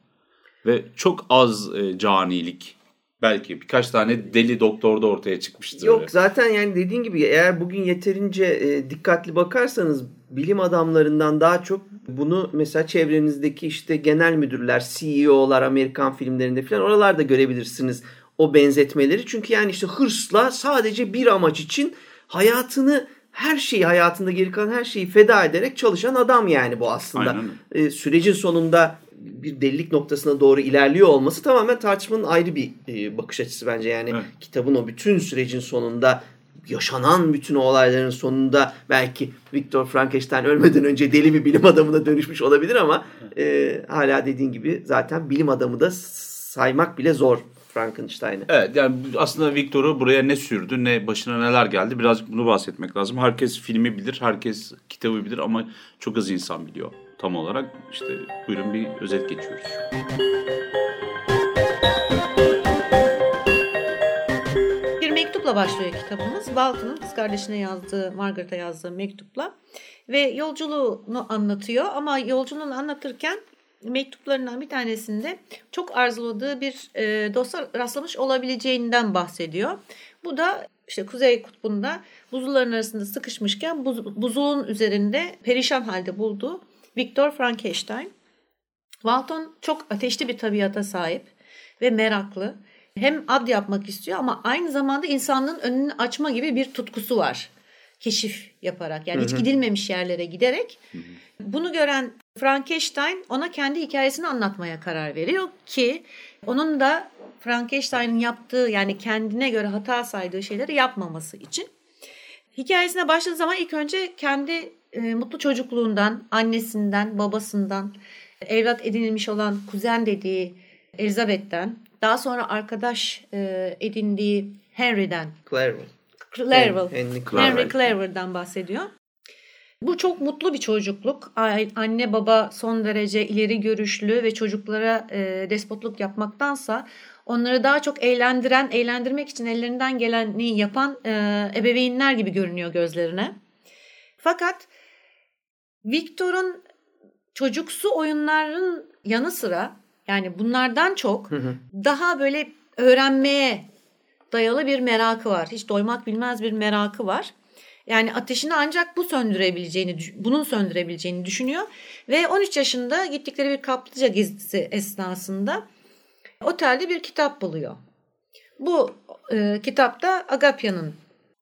Ve çok az e, canilik, belki birkaç tane deli doktor da ortaya çıkmıştır. Yok öyle. zaten yani dediğin gibi eğer bugün yeterince e, dikkatli bakarsanız bilim adamlarından daha çok bunu mesela çevrenizdeki işte genel müdürler, CEO'lar Amerikan filmlerinde falan oralarda görebilirsiniz. o benzetmeleri. Çünkü yani işte hırsla sadece bir amaç için hayatını her şeyi hayatında geri kalan her şeyi feda ederek çalışan adam yani bu aslında. Aynen. E, sürecin sonunda bir delilik noktasına doğru ilerliyor olması tamamen tartışmanın ayrı bir e, bakış açısı bence. Yani Evet. kitabın o bütün sürecin sonunda yaşanan bütün o olayların sonunda belki Viktor Frankenstein ölmeden önce deli bir bilim adamına dönüşmüş olabilir ama e, hala dediğin gibi zaten bilim adamı da saymak bile zor Frankenstein'ı. Evet yani aslında Victor'u buraya ne sürdü ne başına neler geldi birazcık bunu bahsetmek lazım. Herkes filmi bilir, herkes kitabı bilir ama çok az insan biliyor tam olarak. İşte buyurun bir özet geçiyoruz. Bir mektupla başlıyor kitabımız. Walton'ın kız kardeşine yazdığı, Margaret'a yazdığı mektupla. Ve yolculuğunu anlatıyor ama yolculuğunu anlatırken mektuplarından bir tanesinde çok arzuladığı bir e, dosta rastlamış olabileceğinden bahsediyor. Bu da işte Kuzey Kutbu'nda buzulların arasında sıkışmışken buz, buzulun üzerinde perişan halde bulduğu Viktor Frankenstein. Walton çok ateşli bir tabiata sahip ve meraklı. Hem ad yapmak istiyor ama aynı zamanda insanlığın önünü açma gibi bir tutkusu var. Keşif yaparak yani hiç gidilmemiş yerlere giderek. Bunu gören Frankenstein ona kendi hikayesini anlatmaya karar veriyor ki onun da Frankenstein'in yaptığı yani kendine göre hata saydığı şeyleri yapmaması için. Hikayesine başladığı zaman ilk önce kendi e, mutlu çocukluğundan, annesinden, babasından, evlat edinilmiş olan kuzen dediği Elizabeth'ten, daha sonra arkadaş e, edindiği Henry'den, Clairville. Clerval, Henry Clerval'dan bahsediyor. Bu çok mutlu bir çocukluk. Anne baba son derece ileri görüşlü ve çocuklara e, despotluk yapmaktansa onları daha çok eğlendiren, eğlendirmek için ellerinden geleni yapan e, ebeveynler gibi görünüyor gözlerine. Fakat Victor'un çocuksu oyunların yanı sıra yani bunlardan çok daha böyle öğrenmeye dayalı bir merakı var. Hiç doymak bilmez bir merakı var. Yani ateşini ancak bu söndürebileceğini, bunun söndürebileceğini düşünüyor. Ve 13 yaşında gittikleri bir kaplıca gezisi esnasında otelde bir kitap buluyor. Bu e, kitap da Agapya'nın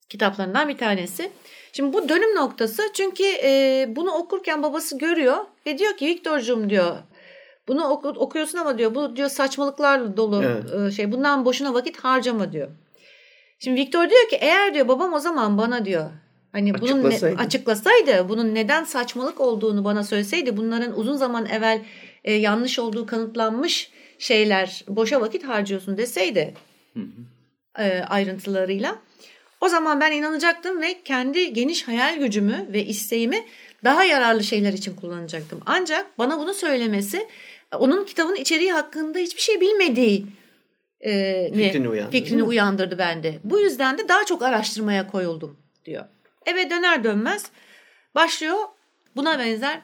kitaplarından bir tanesi. Şimdi bu dönüm noktası çünkü e, bunu okurken babası görüyor ve diyor ki Viktor'cum diyor bunu oku, okuyorsun ama diyor bu diyor saçmalıklarla dolu Evet. e, şey bundan boşuna vakit harcama diyor. Şimdi Viktor diyor ki eğer diyor babam o zaman bana diyor hani bunun ne- Açıklasaydı. açıklasaydı bunun neden saçmalık olduğunu bana söyleseydi bunların uzun zaman evvel e, yanlış olduğu kanıtlanmış şeyler boşa vakit harcıyorsun deseydi e, ayrıntılarıyla o zaman ben inanacaktım ve kendi geniş hayal gücümü ve isteğimi daha yararlı şeyler için kullanacaktım. Ancak bana bunu söylemesi onun kitabın içeriği hakkında hiçbir şey bilmediği e, ne- Fikrini uyandırdı, fikrini uyandırdı bende. Bu yüzden de daha çok araştırmaya koyuldum diyor. Eve döner dönmez başlıyor buna benzer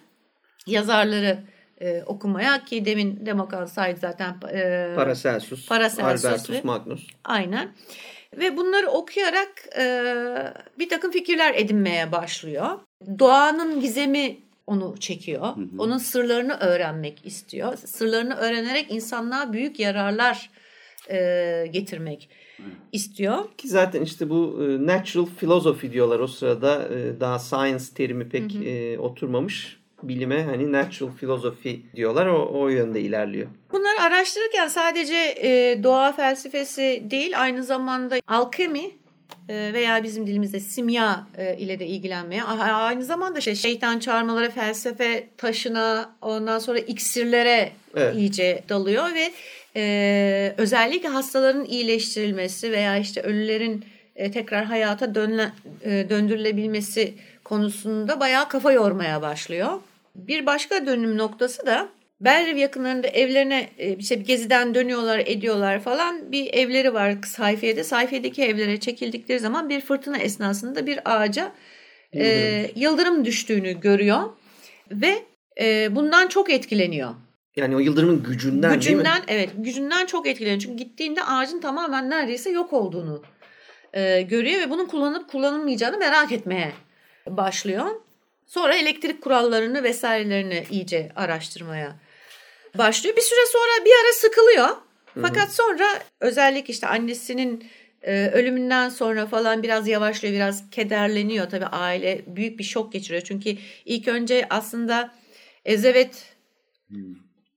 yazarları e, okumaya ki demin Demokan saydı zaten e, Paracelsus, Paracelsus Albertus Magnus. Aynen. Ve bunları okuyarak e, bir takım fikirler edinmeye başlıyor. Doğanın gizemi onu çekiyor. Onun sırlarını öğrenmek istiyor. Sırlarını öğrenerek insanlığa büyük yararlar e, getirmek istiyor. Ki zaten işte bu e, natural philosophy diyorlar o sırada e, daha science terimi pek e, oturmamış. Bilime hani natural philosophy diyorlar o, o yönde ilerliyor. Bunları araştırırken sadece e, doğa felsefesi değil aynı zamanda alkemi veya bizim dilimizde simya e, ile de ilgilenmeye aynı zamanda şey şeytan çağırmaları felsefe taşına ondan sonra iksirlere Evet. iyice dalıyor ve e, özellikle hastaların iyileştirilmesi veya işte ölülerin e, tekrar hayata dönle- e, döndürülebilmesi konusunda bayağı kafa yormaya başlıyor. Bir başka dönüm noktası da Belriv yakınlarında evlerine e, işte bir geziden dönüyorlar ediyorlar falan bir evleri var sayfiyede. Sayfiyedeki evlere çekildikleri zaman bir fırtına esnasında bir ağaca e, yıldırım düştüğünü görüyor ve e, bundan çok etkileniyor. Yani o yıldırımın gücünden, değil mi? Gücünden evet gücünden çok etkileniyor. Çünkü gittiğinde ağacın tamamen neredeyse yok olduğunu e, görüyor ve bunun kullanıp kullanılmayacağını merak etmeye başlıyor. Sonra elektrik kurallarını vesairelerini iyice araştırmaya başlıyor. Bir süre sonra bir ara sıkılıyor. Fakat sonra özellikle işte annesinin e, ölümünden sonra falan biraz yavaşlıyor, biraz kederleniyor. Tabii aile büyük bir şok geçiriyor. Çünkü ilk önce aslında Ezevet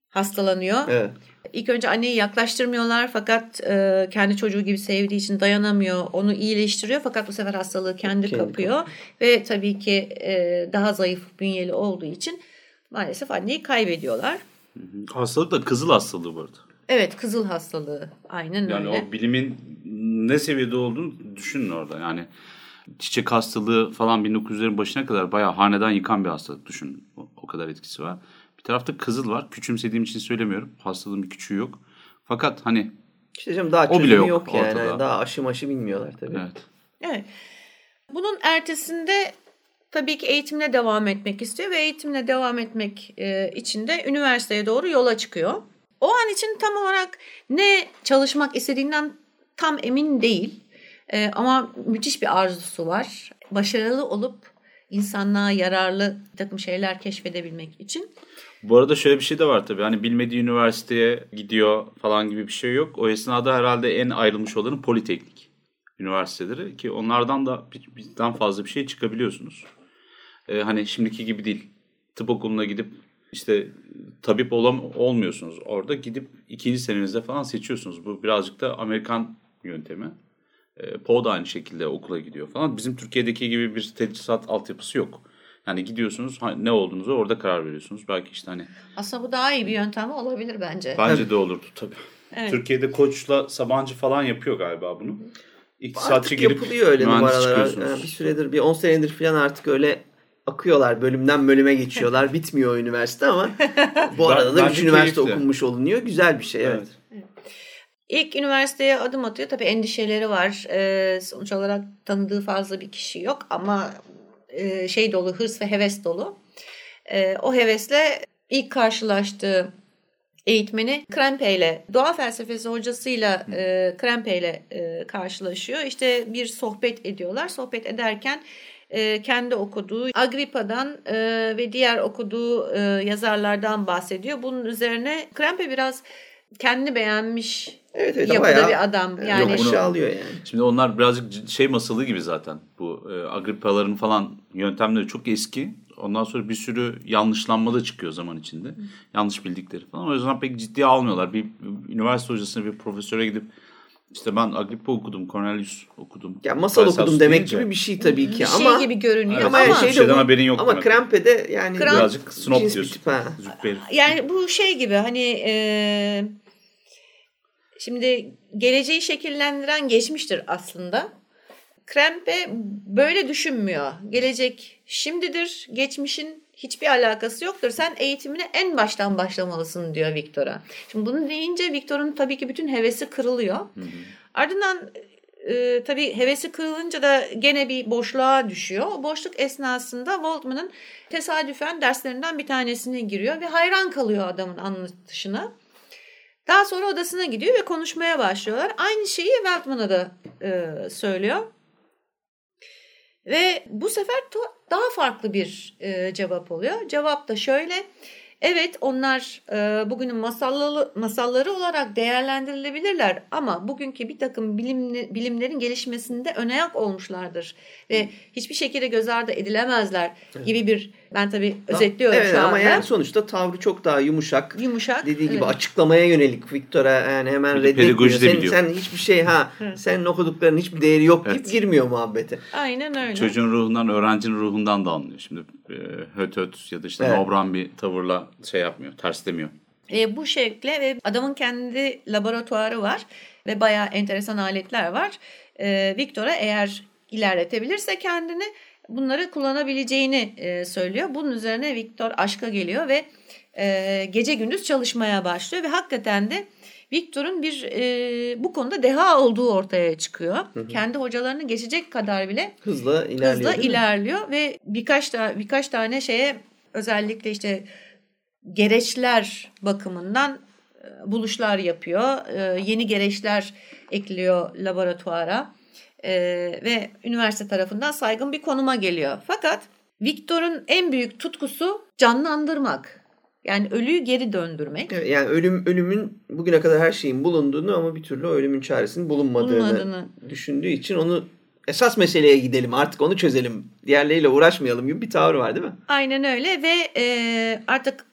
hastalanıyor. Evet. İlk önce anneyi yaklaştırmıyorlar fakat e, kendi çocuğu gibi sevdiği için dayanamıyor. Onu iyileştiriyor fakat bu sefer hastalığı kendi Kendi kapıyor. Ve tabii ki e, daha zayıf bünyeli olduğu için maalesef anneyi kaybediyorlar. Hastalık da kızıl hastalığı bu arada. Evet kızıl hastalığı aynen Yani öyle. o bilimin ne seviyede olduğunu düşünün orada. Yani çiçek hastalığı falan 1900'lerin başına kadar bayağı haneden yıkan bir hastalık düşünün. O, o kadar etkisi var. Bir tarafta kızıl var. Küçümsediğim için söylemiyorum. Hastalığın bir küçüğü yok. Fakat hani İşte canım daha O bile yok yok, yani. ortada. Daha aşı maşı bilmiyorlar tabii. evet. Evet. Bunun ertesinde tabii ki eğitimine devam etmek istiyor ve eğitimine devam etmek e, için de üniversiteye doğru yola çıkıyor. O an için tam olarak ne çalışmak istediğinden tam emin değil. E, ama müthiş bir arzusu var. Başarılı olup insanlığa yararlı bir takım şeyler keşfedebilmek için. Bu arada şöyle bir şey de var tabii. Hani bilmediği üniversiteye gidiyor falan gibi bir şey yok. O esnada herhalde en ayrılmış olanı politeknik üniversiteleri ki onlardan da bir- bizden fazla bir şey çıkabiliyorsunuz. Ee, hani şimdiki gibi değil. Tıp okuluna gidip işte tabip olam olmuyorsunuz. Orada gidip ikinci senenizde falan seçiyorsunuz. Bu birazcık da Amerikan yöntemi. E, Poe da aynı şekilde okula gidiyor falan. Bizim Türkiye'deki gibi bir tedrisat altyapısı yok. Yani gidiyorsunuz ne olduğunuzu orada karar veriyorsunuz. Belki işte hani Aslında bu daha iyi bir yöntem olabilir bence. bence de olurdu tabii. Evet. Türkiye'de Koç'la Sabancı falan yapıyor galiba bunu. İktisatçı Artık girip yapılıyor öyle numaralar. çıkıyorsunuz. Yani bir süredir bir 10 senedir falan artık öyle akıyorlar. Bölümden bölüme geçiyorlar. Bitmiyor o üniversite ama bu arada da bence 3 üniversite keyifli. okunmuş olunuyor. Güzel bir şey evet. Evet. İlk üniversiteye adım atıyor. Tabii endişeleri var. Ee, sonuç olarak tanıdığı fazla bir kişi yok ama e, şey dolu, hırs ve heves dolu. Ee, o hevesle ilk karşılaştığı eğitmeni Krempe ile doğa felsefesi hocasıyla e, Krempe ile e, karşılaşıyor. İşte bir sohbet ediyorlar. Sohbet ederken e, kendi okuduğu Agrippa'dan e, ve diğer okuduğu e, yazarlardan bahsediyor. Bunun üzerine Krempe biraz kendini beğenmiş Evet evet yapıda bayağı bir adam. yani Yani Yok, bunu- aşağılıyor yani. Şimdi onlar birazcık şey masalı gibi zaten. Bu e, Agrippa'ların falan yöntemleri çok eski. Ondan sonra bir sürü yanlışlanma da çıkıyor zaman içinde. Yanlış bildikleri falan. O yüzden pek ciddiye almıyorlar. Bir, bir üniversite hocasına bir profesöre gidip işte ben Agrippa okudum, Cornelius okudum. Ya masal Felsefe okudum demek deyince gibi bir şey tabii ki bir şey ama gibi görünüyor Evet, ama, ama, şey de şeyden bu- haberin yok Ama demek. Krempe'de yani Kramp- birazcık snob diyorsun. tip, ha. Yani bu şey gibi hani e, şimdi geleceği şekillendiren geçmiştir aslında. Krempe böyle düşünmüyor. Gelecek şimdidir, geçmişin hiçbir alakası yoktur. Sen eğitimine en baştan başlamalısın diyor Viktor'a. Şimdi bunu deyince Viktor'un tabii ki bütün hevesi kırılıyor. Ardından e, tabii hevesi kırılınca da gene bir boşluğa düşüyor. O boşluk esnasında Waldman'ın tesadüfen derslerinden bir tanesine giriyor ve hayran kalıyor adamın anlatışına. Daha sonra odasına gidiyor ve konuşmaya başlıyorlar. Aynı şeyi Waldman'a da e, söylüyor. Ve bu sefer daha farklı bir e, cevap oluyor. Cevap da şöyle. Evet onlar e, bugünün masalları, masalları olarak değerlendirilebilirler ama bugünkü bir takım bilimli, bilimlerin gelişmesinde önayak olmuşlardır ve hiçbir şekilde göz ardı edilemezler gibi bir ben tabii özetliyorum evet, şu anda. ama yani sonuçta tavrı çok daha yumuşak. Yumuşak. Dediği gibi evet. açıklamaya yönelik Viktor'a yani hemen de Sen, biliyor. sen hiçbir şey ha senin okuduklarının hiçbir değeri yok deyip Evet. girmiyor muhabbete. Aynen öyle. Çocuğun ruhundan, öğrencinin ruhundan da anlıyor. Şimdi e, höt höt ya da işte Evet. nobran bir tavırla şey yapmıyor, terslemiyor. E, bu şekle ve adamın kendi laboratuvarı var ve bayağı enteresan aletler var. E, Victor'a eğer ilerletebilirse kendini bunları kullanabileceğini e, söylüyor. Bunun üzerine Victor aşka geliyor ve e, gece gündüz çalışmaya başlıyor ve hakikaten de Victor'un bir e, bu konuda deha olduğu ortaya çıkıyor. Kendi hocalarını geçecek kadar bile Hızla ilerliyor. hızla ilerliyor ve birkaç da birkaç tane şeye özellikle işte gereçler bakımından e, buluşlar yapıyor. E, Yeni gereçler ekliyor laboratuvara E, ve üniversite tarafından saygın bir konuma geliyor. Fakat Victor'un en büyük tutkusu canlandırmak. Yani ölüyü geri döndürmek. Evet, yani ölüm ölümün bugüne kadar her şeyin bulunduğunu ama bir türlü ölümün çaresinin bulunmadığını, Bulunmadığını. düşündüğü için onu esas meseleye gidelim artık onu çözelim. Diğerleriyle uğraşmayalım gibi bir tavır var değil mi? Aynen öyle ve e, artık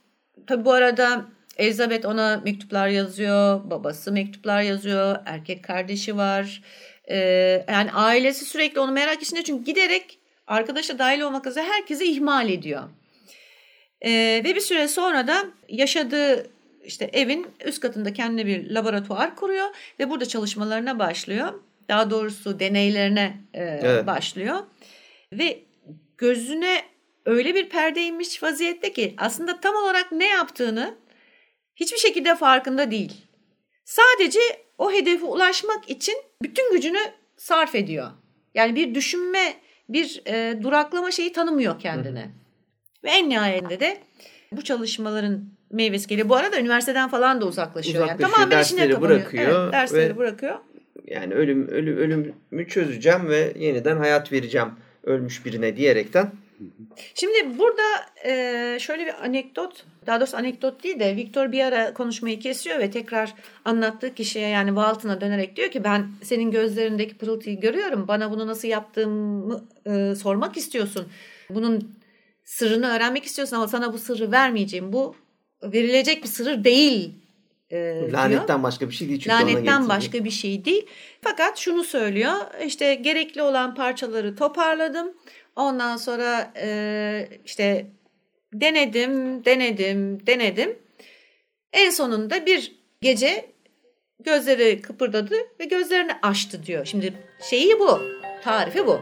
tabi bu arada Elizabeth ona mektuplar yazıyor, babası mektuplar yazıyor, erkek kardeşi var. E, yani ailesi sürekli onu merak içinde çünkü giderek arkadaşa dahil olmak üzere herkesi ihmal ediyor. E, ve bir süre sonra da yaşadığı işte evin üst katında kendine bir laboratuvar kuruyor ve burada çalışmalarına başlıyor. Daha doğrusu deneylerine e, Evet. başlıyor. Ve gözüne öyle bir perde inmiş vaziyette ki aslında tam olarak ne yaptığını hiçbir şekilde farkında değil. Sadece o hedefe ulaşmak için bütün gücünü sarf ediyor. Yani bir düşünme, bir e, duraklama şeyi tanımıyor kendine. Ve en nihayetinde de bu çalışmaların meyvesi geliyor. Bu arada üniversiteden falan da uzaklaşıyor. Uzaklaşıyor, yani tamamen işine dersleri kapanıyor. bırakıyor Evet, dersleri ve- bırakıyor. Yani ölüm, ölüm ölümü çözeceğim ve yeniden hayat vereceğim ölmüş birine diyerekten. Şimdi burada e, şöyle bir anekdot, daha doğrusu anekdot değil de Victor bir ara konuşmayı kesiyor ve tekrar anlattığı kişiye yani Walton'a dönerek diyor ki ben senin gözlerindeki pırıltıyı görüyorum. Bana bunu nasıl yaptığımı e, sormak istiyorsun. Bunun sırrını öğrenmek istiyorsun ama sana bu sırrı vermeyeceğim. Bu verilecek bir sır değil e, diyor. Lanetten başka bir şey değil çünkü Lanetten başka bir şey değil. Fakat şunu söylüyor. işte gerekli olan parçaları toparladım. Ondan sonra e, işte denedim, denedim, denedim. En sonunda bir gece gözleri kıpırdadı ve gözlerini açtı diyor. Şimdi şeyi bu. Tarifi bu.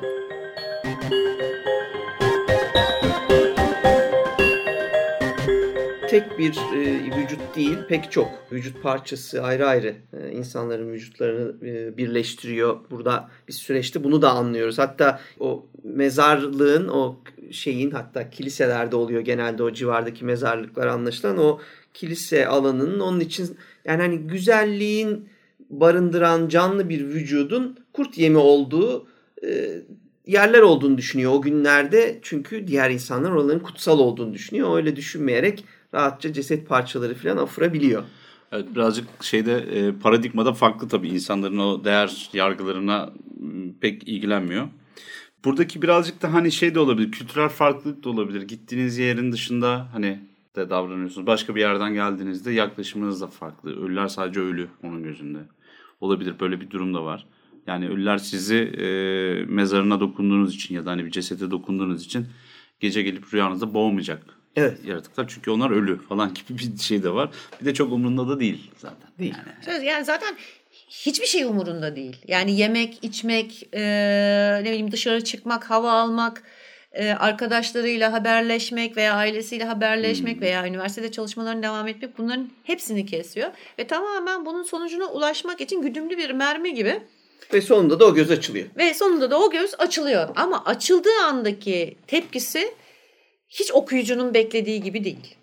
Tek bir e, vücut değil pek çok vücut parçası ayrı ayrı e, insanların vücutlarını e, birleştiriyor. Burada bir süreçte bunu da anlıyoruz. Hatta o mezarlığın o şeyin hatta kiliselerde oluyor genelde o civardaki mezarlıklar anlaşılan o kilise alanının onun için yani hani güzelliğin barındıran canlı bir vücudun kurt yemi olduğu e, yerler olduğunu düşünüyor o günlerde. Çünkü diğer insanlar oraların kutsal olduğunu düşünüyor. Öyle düşünmeyerek rahatça ceset parçaları falan afırabiliyor. Evet birazcık şeyde e, paradigmada farklı tabii insanların o değer yargılarına pek ilgilenmiyor. Buradaki birazcık da hani şey de olabilir, kültürel farklılık da olabilir. Gittiğiniz yerin dışında hani de davranıyorsunuz. Başka bir yerden geldiğinizde yaklaşımınız da farklı. Ölüler sadece ölü onun gözünde. Olabilir böyle bir durum da var. Yani ölüler sizi e, mezarına dokunduğunuz için ya da hani bir cesete dokunduğunuz için gece gelip rüyanızda boğmayacak Evet. yaratıklar. Çünkü onlar ölü falan gibi bir şey de var. Bir de çok umurunda da değil zaten. Değil. Yani. Söz yani zaten hiçbir şey umurunda değil. Yani yemek, içmek, e, ne bileyim dışarı çıkmak, hava almak, e, arkadaşlarıyla haberleşmek veya ailesiyle haberleşmek veya üniversitede çalışmalarına devam etmek bunların hepsini kesiyor. Ve tamamen bunun sonucuna ulaşmak için güdümlü bir mermi gibi Ve sonunda da o göz açılıyor. ve sonunda da o göz açılıyor. Ama açıldığı andaki tepkisi hiç okuyucunun beklediği gibi değil.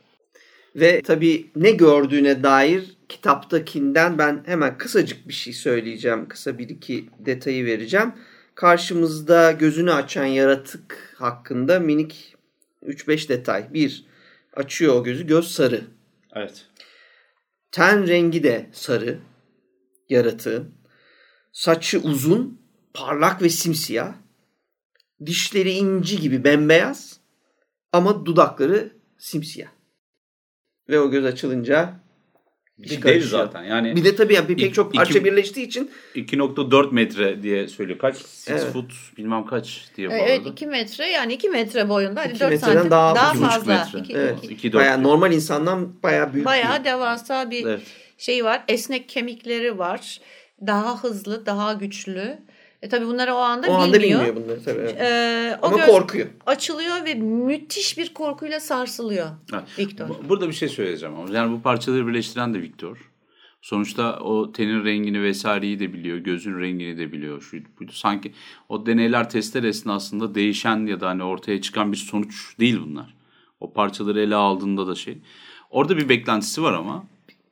Ve tabii ne gördüğüne dair kitaptakinden ben hemen kısacık bir şey söyleyeceğim. Kısa bir iki detayı vereceğim. Karşımızda gözünü açan yaratık hakkında minik 3-5 detay. Bir, açıyor o gözü. Göz sarı. Evet. Ten rengi de sarı yaratığın. Saçı uzun, parlak ve simsiyah. Dişleri inci gibi bembeyaz ama dudakları simsiyah. Ve o göz açılınca Bir şey dev zaten. Yani Bir de tabii yani bir pek İki- çok parça iki- birleştiği için 2.4 metre diye söylüyor. Kaç? 6 Evet. foot bilmem kaç diye bu Evet arada. 2 metre yani 2 metre boyunda hadi İki 4 metreden santim daha- daha, fazla. metre. Evet, iki- iki, dört bayağı diyor. normal insandan bayağı büyük. bayağı bir- devasa bir Evet. şey var. Esnek kemikleri var. Daha hızlı, daha güçlü. E tabii bunları o anda o anda bilmiyor. bilmiyor bunları tabii. evet. Ee, o Ama korkuyor. açılıyor ve müthiş bir korkuyla sarsılıyor Evet. Victor. Bu- Burada bir şey söyleyeceğim ama. Yani bu parçaları birleştiren de Victor. Sonuçta o tenin rengini vesaireyi de biliyor. Gözün rengini de biliyor. Şu, bu- sanki o deneyler testler esnasında değişen ya da hani ortaya çıkan bir sonuç değil bunlar. O parçaları ele aldığında da şey. Orada bir beklentisi var ama.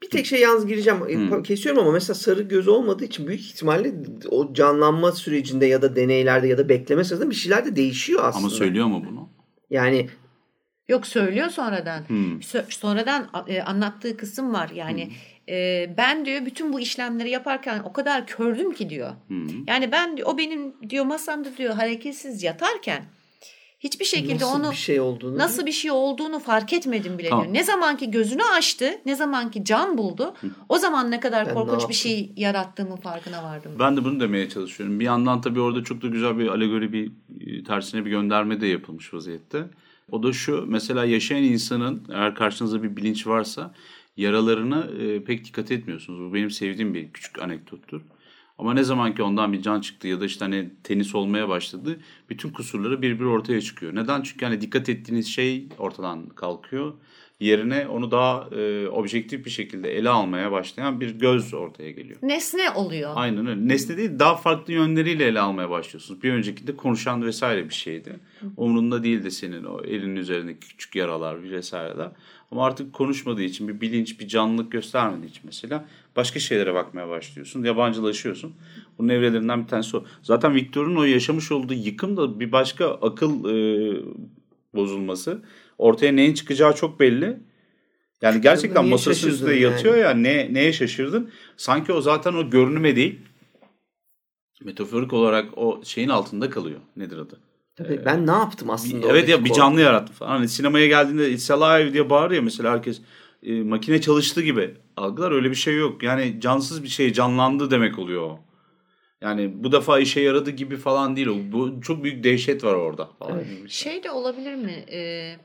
Bir tek şey yalnız gireceğim. Hmm. Kesiyorum ama mesela sarı göz olmadığı için büyük ihtimalle o canlanma sürecinde ya da deneylerde ya da bekleme sırasında bir şeyler de değişiyor aslında. Ama söylüyor mu bunu? Yani Yok söylüyor sonradan. Hmm. Sonradan e, anlattığı kısım var. Yani e, ben diyor bütün bu işlemleri yaparken o kadar kördüm ki diyor. Hmm. Yani ben o benim diyor masamda diyor hareketsiz yatarken hiçbir şekilde Nasıl onu bir şey olduğunu. nasıl bir şey olduğunu fark etmedim bile Tamam. diyor. Ne zaman ki gözünü açtı, ne zaman ki can buldu, o zaman ne kadar Ben ne korkunç yaptım? bir şey yarattığımın farkına vardım. Ben de bunu demeye çalışıyorum. Bir yandan tabii orada çok da güzel bir alegori bir e, tersine bir gönderme de yapılmış vaziyette. O da şu mesela yaşayan insanın eğer karşınızda bir bilinç varsa yaralarına e, pek dikkat etmiyorsunuz. Bu benim sevdiğim bir küçük anekdottur. Ama ne zaman ki ondan bir can çıktı ya da işte hani tenis olmaya başladı bütün kusurları bir bir ortaya çıkıyor. Neden? Çünkü hani dikkat ettiğiniz şey ortadan kalkıyor. Yerine onu daha e, objektif bir şekilde ele almaya başlayan bir göz ortaya geliyor. Nesne oluyor. Aynen öyle. Nesne değil daha farklı yönleriyle ele almaya başlıyorsunuz. Bir öncekinde konuşan vesaire bir şeydi. Umrunda değildi senin o elinin üzerindeki küçük yaralar vesaireler. Ama artık konuşmadığı için bir bilinç, bir canlılık göstermediği için mesela başka şeylere bakmaya başlıyorsun. Yabancılaşıyorsun. Bunun evrelerinden bir tanesi o. Zaten Victor'un o yaşamış olduğu yıkım da bir başka akıl e, bozulması. Ortaya neyin çıkacağı çok belli. Yani gerçekten Niye masası şaşırdın üstünde yani? yatıyor ya ne neye şaşırdın? Sanki o zaten o görünüme değil. Metaforik olarak o şeyin altında kalıyor. Nedir adı? Tabii ben ne yaptım Bir- aslında? evet ya bir korku? canlı yarattı falan. Hani sinemaya geldiğinde It's Alive diye bağırıyor mesela herkes. E, makine çalıştı gibi algılar öyle bir şey yok. Yani cansız bir şey canlandı demek oluyor o. Yani bu defa işe yaradı gibi falan değil. Bu çok büyük dehşet var orada falan. bir şey. Şey de olabilir mi? Ee,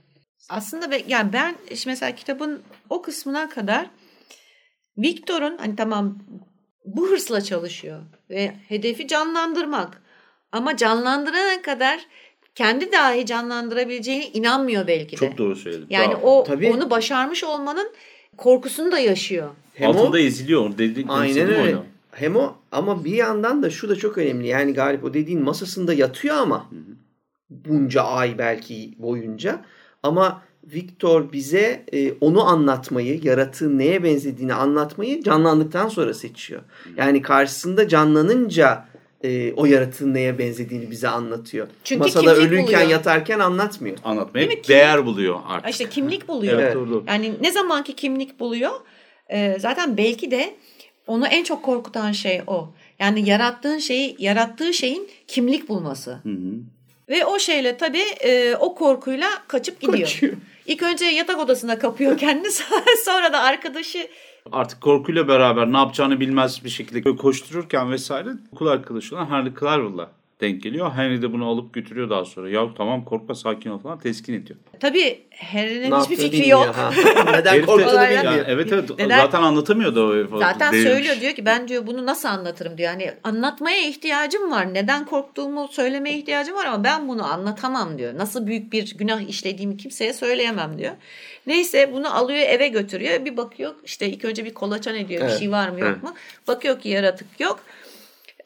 aslında be- yani ben işte mesela kitabın o kısmına kadar Victor'un hani tamam bu hırsla çalışıyor ve hedefi canlandırmak. Ama canlandırana kadar kendi dahi canlandırabileceğine inanmıyor belki de. Çok doğru söyledin. Yani Bravo. o Tabii. onu başarmış olmanın korkusunu da yaşıyor. Hem o- altında eziliyor. Dedi, Aynen öyle. orada. Hem o ama bir yandan da şu da çok önemli. Yani Galip o dediğin masasında yatıyor ama bunca ay belki boyunca ama Victor bize e, onu anlatmayı, yaratığın neye benzediğini anlatmayı canlandıktan sonra seçiyor. Yani karşısında canlanınca e, o yaratığın neye benzediğini bize anlatıyor. Çünkü Masada kimlik ölürken buluyor. yatarken anlatmıyor. Anlatmaya Değil mi? değer buluyor artık. İşte kimlik buluyor. Evet, Evet. doğru. Yani ne zamanki kimlik buluyor e, zaten belki de onu en çok korkutan şey o. Yani yarattığın şeyi yarattığı şeyin kimlik bulması. Hı hı. Ve o şeyle tabii e, o korkuyla kaçıp gidiyor. Kaçıyor. İlk önce yatak odasına kapıyor kendini sonra da arkadaşı Artık korkuyla beraber ne yapacağını bilmez bir şekilde koştururken vesaire okul arkadaşı olan Henry Clavell'la denk geliyor. Henry de bunu alıp götürüyor daha sonra. Ya tamam korkma sakin ol falan teskin ediyor. tabii Harry'nin Ne hiçbir fikri yok. Neden korktuğunu bilmiyor. Yani evet evet Neden? zaten anlatamıyordu o. Zaten Delirmiş. söylüyor diyor ki ben diyor bunu nasıl anlatırım diyor. Yani anlatmaya ihtiyacım var. Neden korktuğumu söylemeye ihtiyacım var ama ben bunu anlatamam diyor. Nasıl büyük bir günah işlediğimi kimseye söyleyemem diyor. Neyse bunu alıyor eve götürüyor. Bir bakıyor işte ilk önce bir kolaçan ediyor. Bir Evet. şey var mı yok Evet. mu? Bakıyor ki yaratık yok.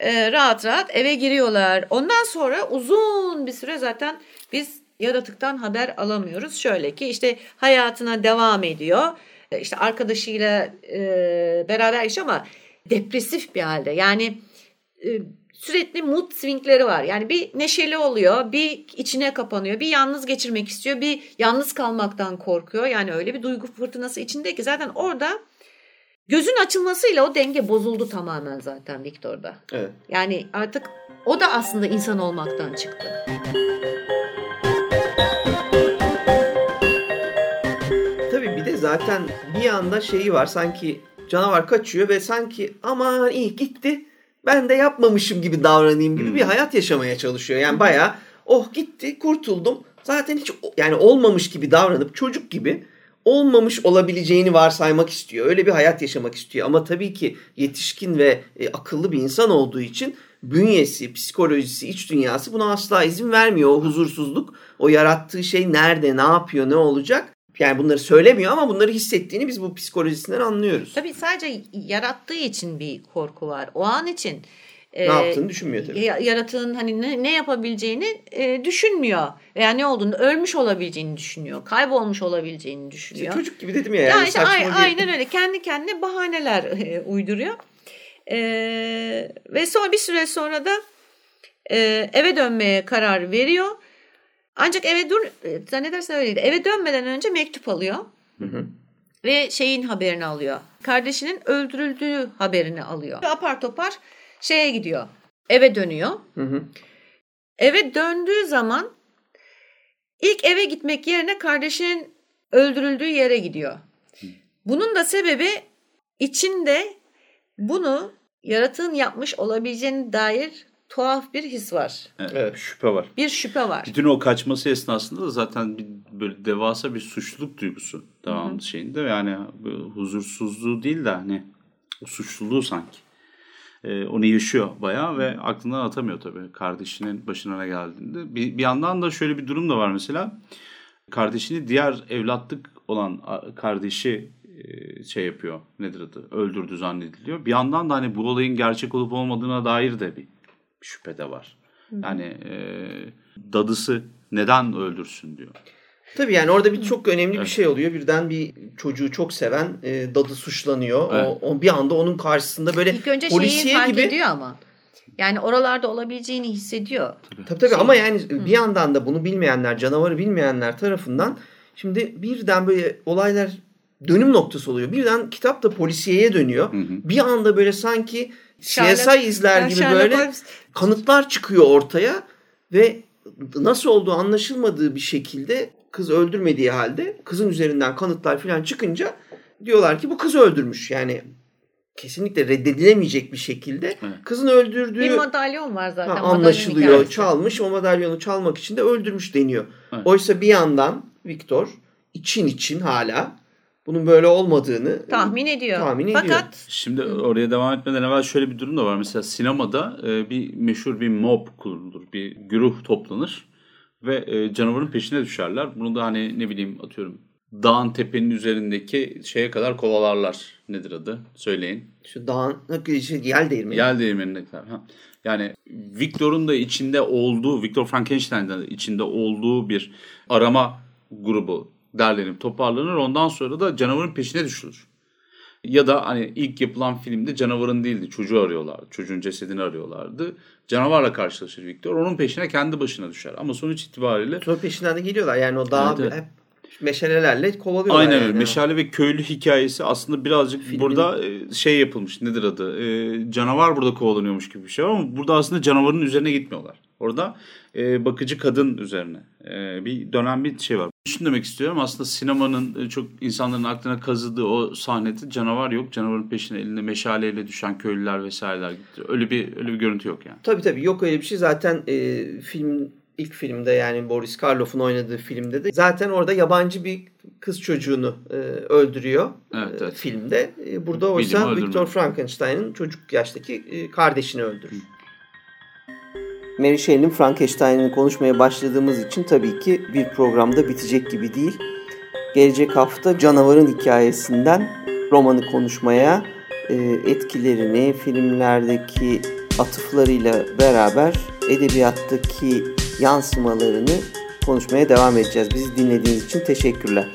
Ee, rahat rahat eve giriyorlar. Ondan sonra uzun bir süre zaten biz yaratıktan haber alamıyoruz. Şöyle ki işte hayatına devam ediyor. E, İşte arkadaşıyla e, beraber yaşıyor ama depresif bir halde. Yani e, sürekli mood swingleri var. Yani bir neşeli oluyor, bir içine kapanıyor, bir yalnız geçirmek istiyor, bir yalnız kalmaktan korkuyor. Yani öyle bir duygu fırtınası içinde ki zaten orada gözün açılmasıyla o denge bozuldu tamamen zaten Victor'da. Evet. Yani artık o da aslında insan olmaktan çıktı. Tabii bir de zaten bir anda şeyi var sanki canavar kaçıyor ve sanki aman iyi gitti ben de yapmamışım gibi davranayım gibi bir hayat yaşamaya çalışıyor. Yani bayağı oh gitti kurtuldum zaten hiç yani olmamış gibi davranıp çocuk gibi olmamış olabileceğini varsaymak istiyor. Öyle bir hayat yaşamak istiyor ama tabii ki yetişkin ve e, akıllı bir insan olduğu için bünyesi, psikolojisi, iç dünyası buna asla izin vermiyor. O huzursuzluk, o yarattığı şey nerede, ne yapıyor, ne olacak? Yani bunları söylemiyor ama bunları hissettiğini biz bu psikolojisinden anlıyoruz. Tabii sadece yarattığı için bir korku var. O an için Ne e, yaptığını düşünmüyor tabii. ya- yaratığın hani ne, ne yapabileceğini e, düşünmüyor. Veya ne olduğunu ölmüş olabileceğini düşünüyor. Kaybolmuş olabileceğini İşte düşünüyor. çocuk gibi dedim ya. Ya Yani işte ay- aynen öyle. Kendi kendine bahaneler e, uyduruyor. E, ve sonra bir süre sonra da e, eve dönmeye karar veriyor. Ancak eve dur e, zannedersen öyleydi. Eve dönmeden önce mektup alıyor. Ve şeyin haberini alıyor. Kardeşinin öldürüldüğü haberini alıyor. Apar topar şeye gidiyor. Eve dönüyor. Hı hı. Eve döndüğü zaman ilk eve gitmek yerine kardeşinin öldürüldüğü yere gidiyor. Bunun da sebebi içinde bunu yaratığın yapmış olabileceğine dair tuhaf bir his var. Evet, Evet. Şüphe var. Bir şüphe var. Bütün o kaçması esnasında da zaten bir, böyle devasa bir suçluluk duygusu devamlı şeyinde. Yani huzursuzluğu değil de hani o suçluluğu sanki. Ee, onu yaşıyor bayağı ve aklından atamıyor tabii kardeşinin başına ne geldiğinde. Bir, bir yandan da şöyle bir durum da var mesela. Kardeşini diğer evlatlık olan kardeşi e, şey yapıyor. Nedir adı? Öldürdü zannediliyor. Bir yandan da hani bu olayın gerçek olup olmadığına dair de bir şüphe de var. Yani e, dadısı neden öldürsün diyor. Tabii yani orada bir çok önemli bir şey oluyor. Birden bir çocuğu çok seven e, dadı suçlanıyor. Evet. O, o bir anda onun karşısında böyle İlk önce şeyi polisiye fark gibi. ediyor ama. Yani oralarda olabileceğini hissediyor. Tabii tabii ama yani bir yandan da bunu bilmeyenler, canavarı bilmeyenler tarafından şimdi birden böyle olaylar dönüm noktası oluyor. Birden kitap da polisiyeye dönüyor. Bir anda böyle sanki Sherlock- CSI izler gibi Sherlock böyle Holmes- kanıtlar çıkıyor ortaya ve nasıl olduğu anlaşılmadığı bir şekilde kız öldürmediği halde kızın üzerinden kanıtlar falan çıkınca diyorlar ki bu kız öldürmüş. Yani kesinlikle reddedilemeyecek bir şekilde Evet. kızın öldürdüğü Bir madalyon var zaten. Ha, anlaşılıyor. Çalmış. O madalyonu çalmak için de öldürmüş deniyor. Evet. Oysa bir yandan Viktor için için hala bunun böyle olmadığını Tahmin ediyor. Tahmin ediyor. Fakat Şimdi oraya devam etmeden evvel şöyle bir durum da var. Mesela sinemada e, bir meşhur bir mob kurulur. Bir güruh toplanır ve e, canavarın peşine düşerler. Bunu da hani ne bileyim atıyorum dağın tepenin üzerindeki şeye kadar kovalarlar. Nedir adı? Söyleyin. Şu dağın şey, yel değirmeni. Yel değirmenine kadar. Ha. Yani Victor'un da içinde olduğu, Victor Frankenstein'ın da içinde olduğu bir arama grubu derlenip toparlanır. Ondan sonra da canavarın peşine düşülür. Ya da hani ilk yapılan filmde canavarın değildi. Çocuğu arıyorlardı. Çocuğun cesedini arıyorlardı. Canavarla karşılaşır Victor. Onun peşine kendi başına düşer. Ama sonuç itibariyle Sonra peşinden de geliyorlar. Yani o dağı Evet, evet. hep meşalelerle kovalıyorlar. Aynen yani. öyle. Meşale ve köylü hikayesi aslında birazcık Filmin- burada e, şey yapılmış. Nedir adı? E, canavar burada kovalanıyormuş gibi bir şey ama burada aslında canavarın üzerine gitmiyorlar. Orada e, bakıcı kadın üzerine e, bir dönem bir şey var. Şunu demek istiyorum aslında sinemanın e, çok insanların aklına kazıdığı o sahnede canavar yok. Canavarın peşine elinde meşaleyle düşen köylüler vesaireler gitti. Öyle bir öyle bir görüntü yok yani. Tabii tabii yok öyle bir şey. Zaten e, film ilk filmde yani Boris Karloff'un oynadığı filmde de zaten orada yabancı bir kız çocuğunu e, öldürüyor Evet, e, evet. filmde. E, burada oysa. Victor Frankenstein'ın çocuk yaştaki e, kardeşini öldürür. Mary Shelley'nin Frankenstein'ını konuşmaya başladığımız için tabii ki bir programda bitecek gibi değil. Gelecek hafta canavarın hikayesinden romanı konuşmaya, e, etkilerini, filmlerdeki atıflarıyla beraber edebiyattaki yansımalarını konuşmaya devam edeceğiz. Bizi dinlediğiniz için teşekkürler.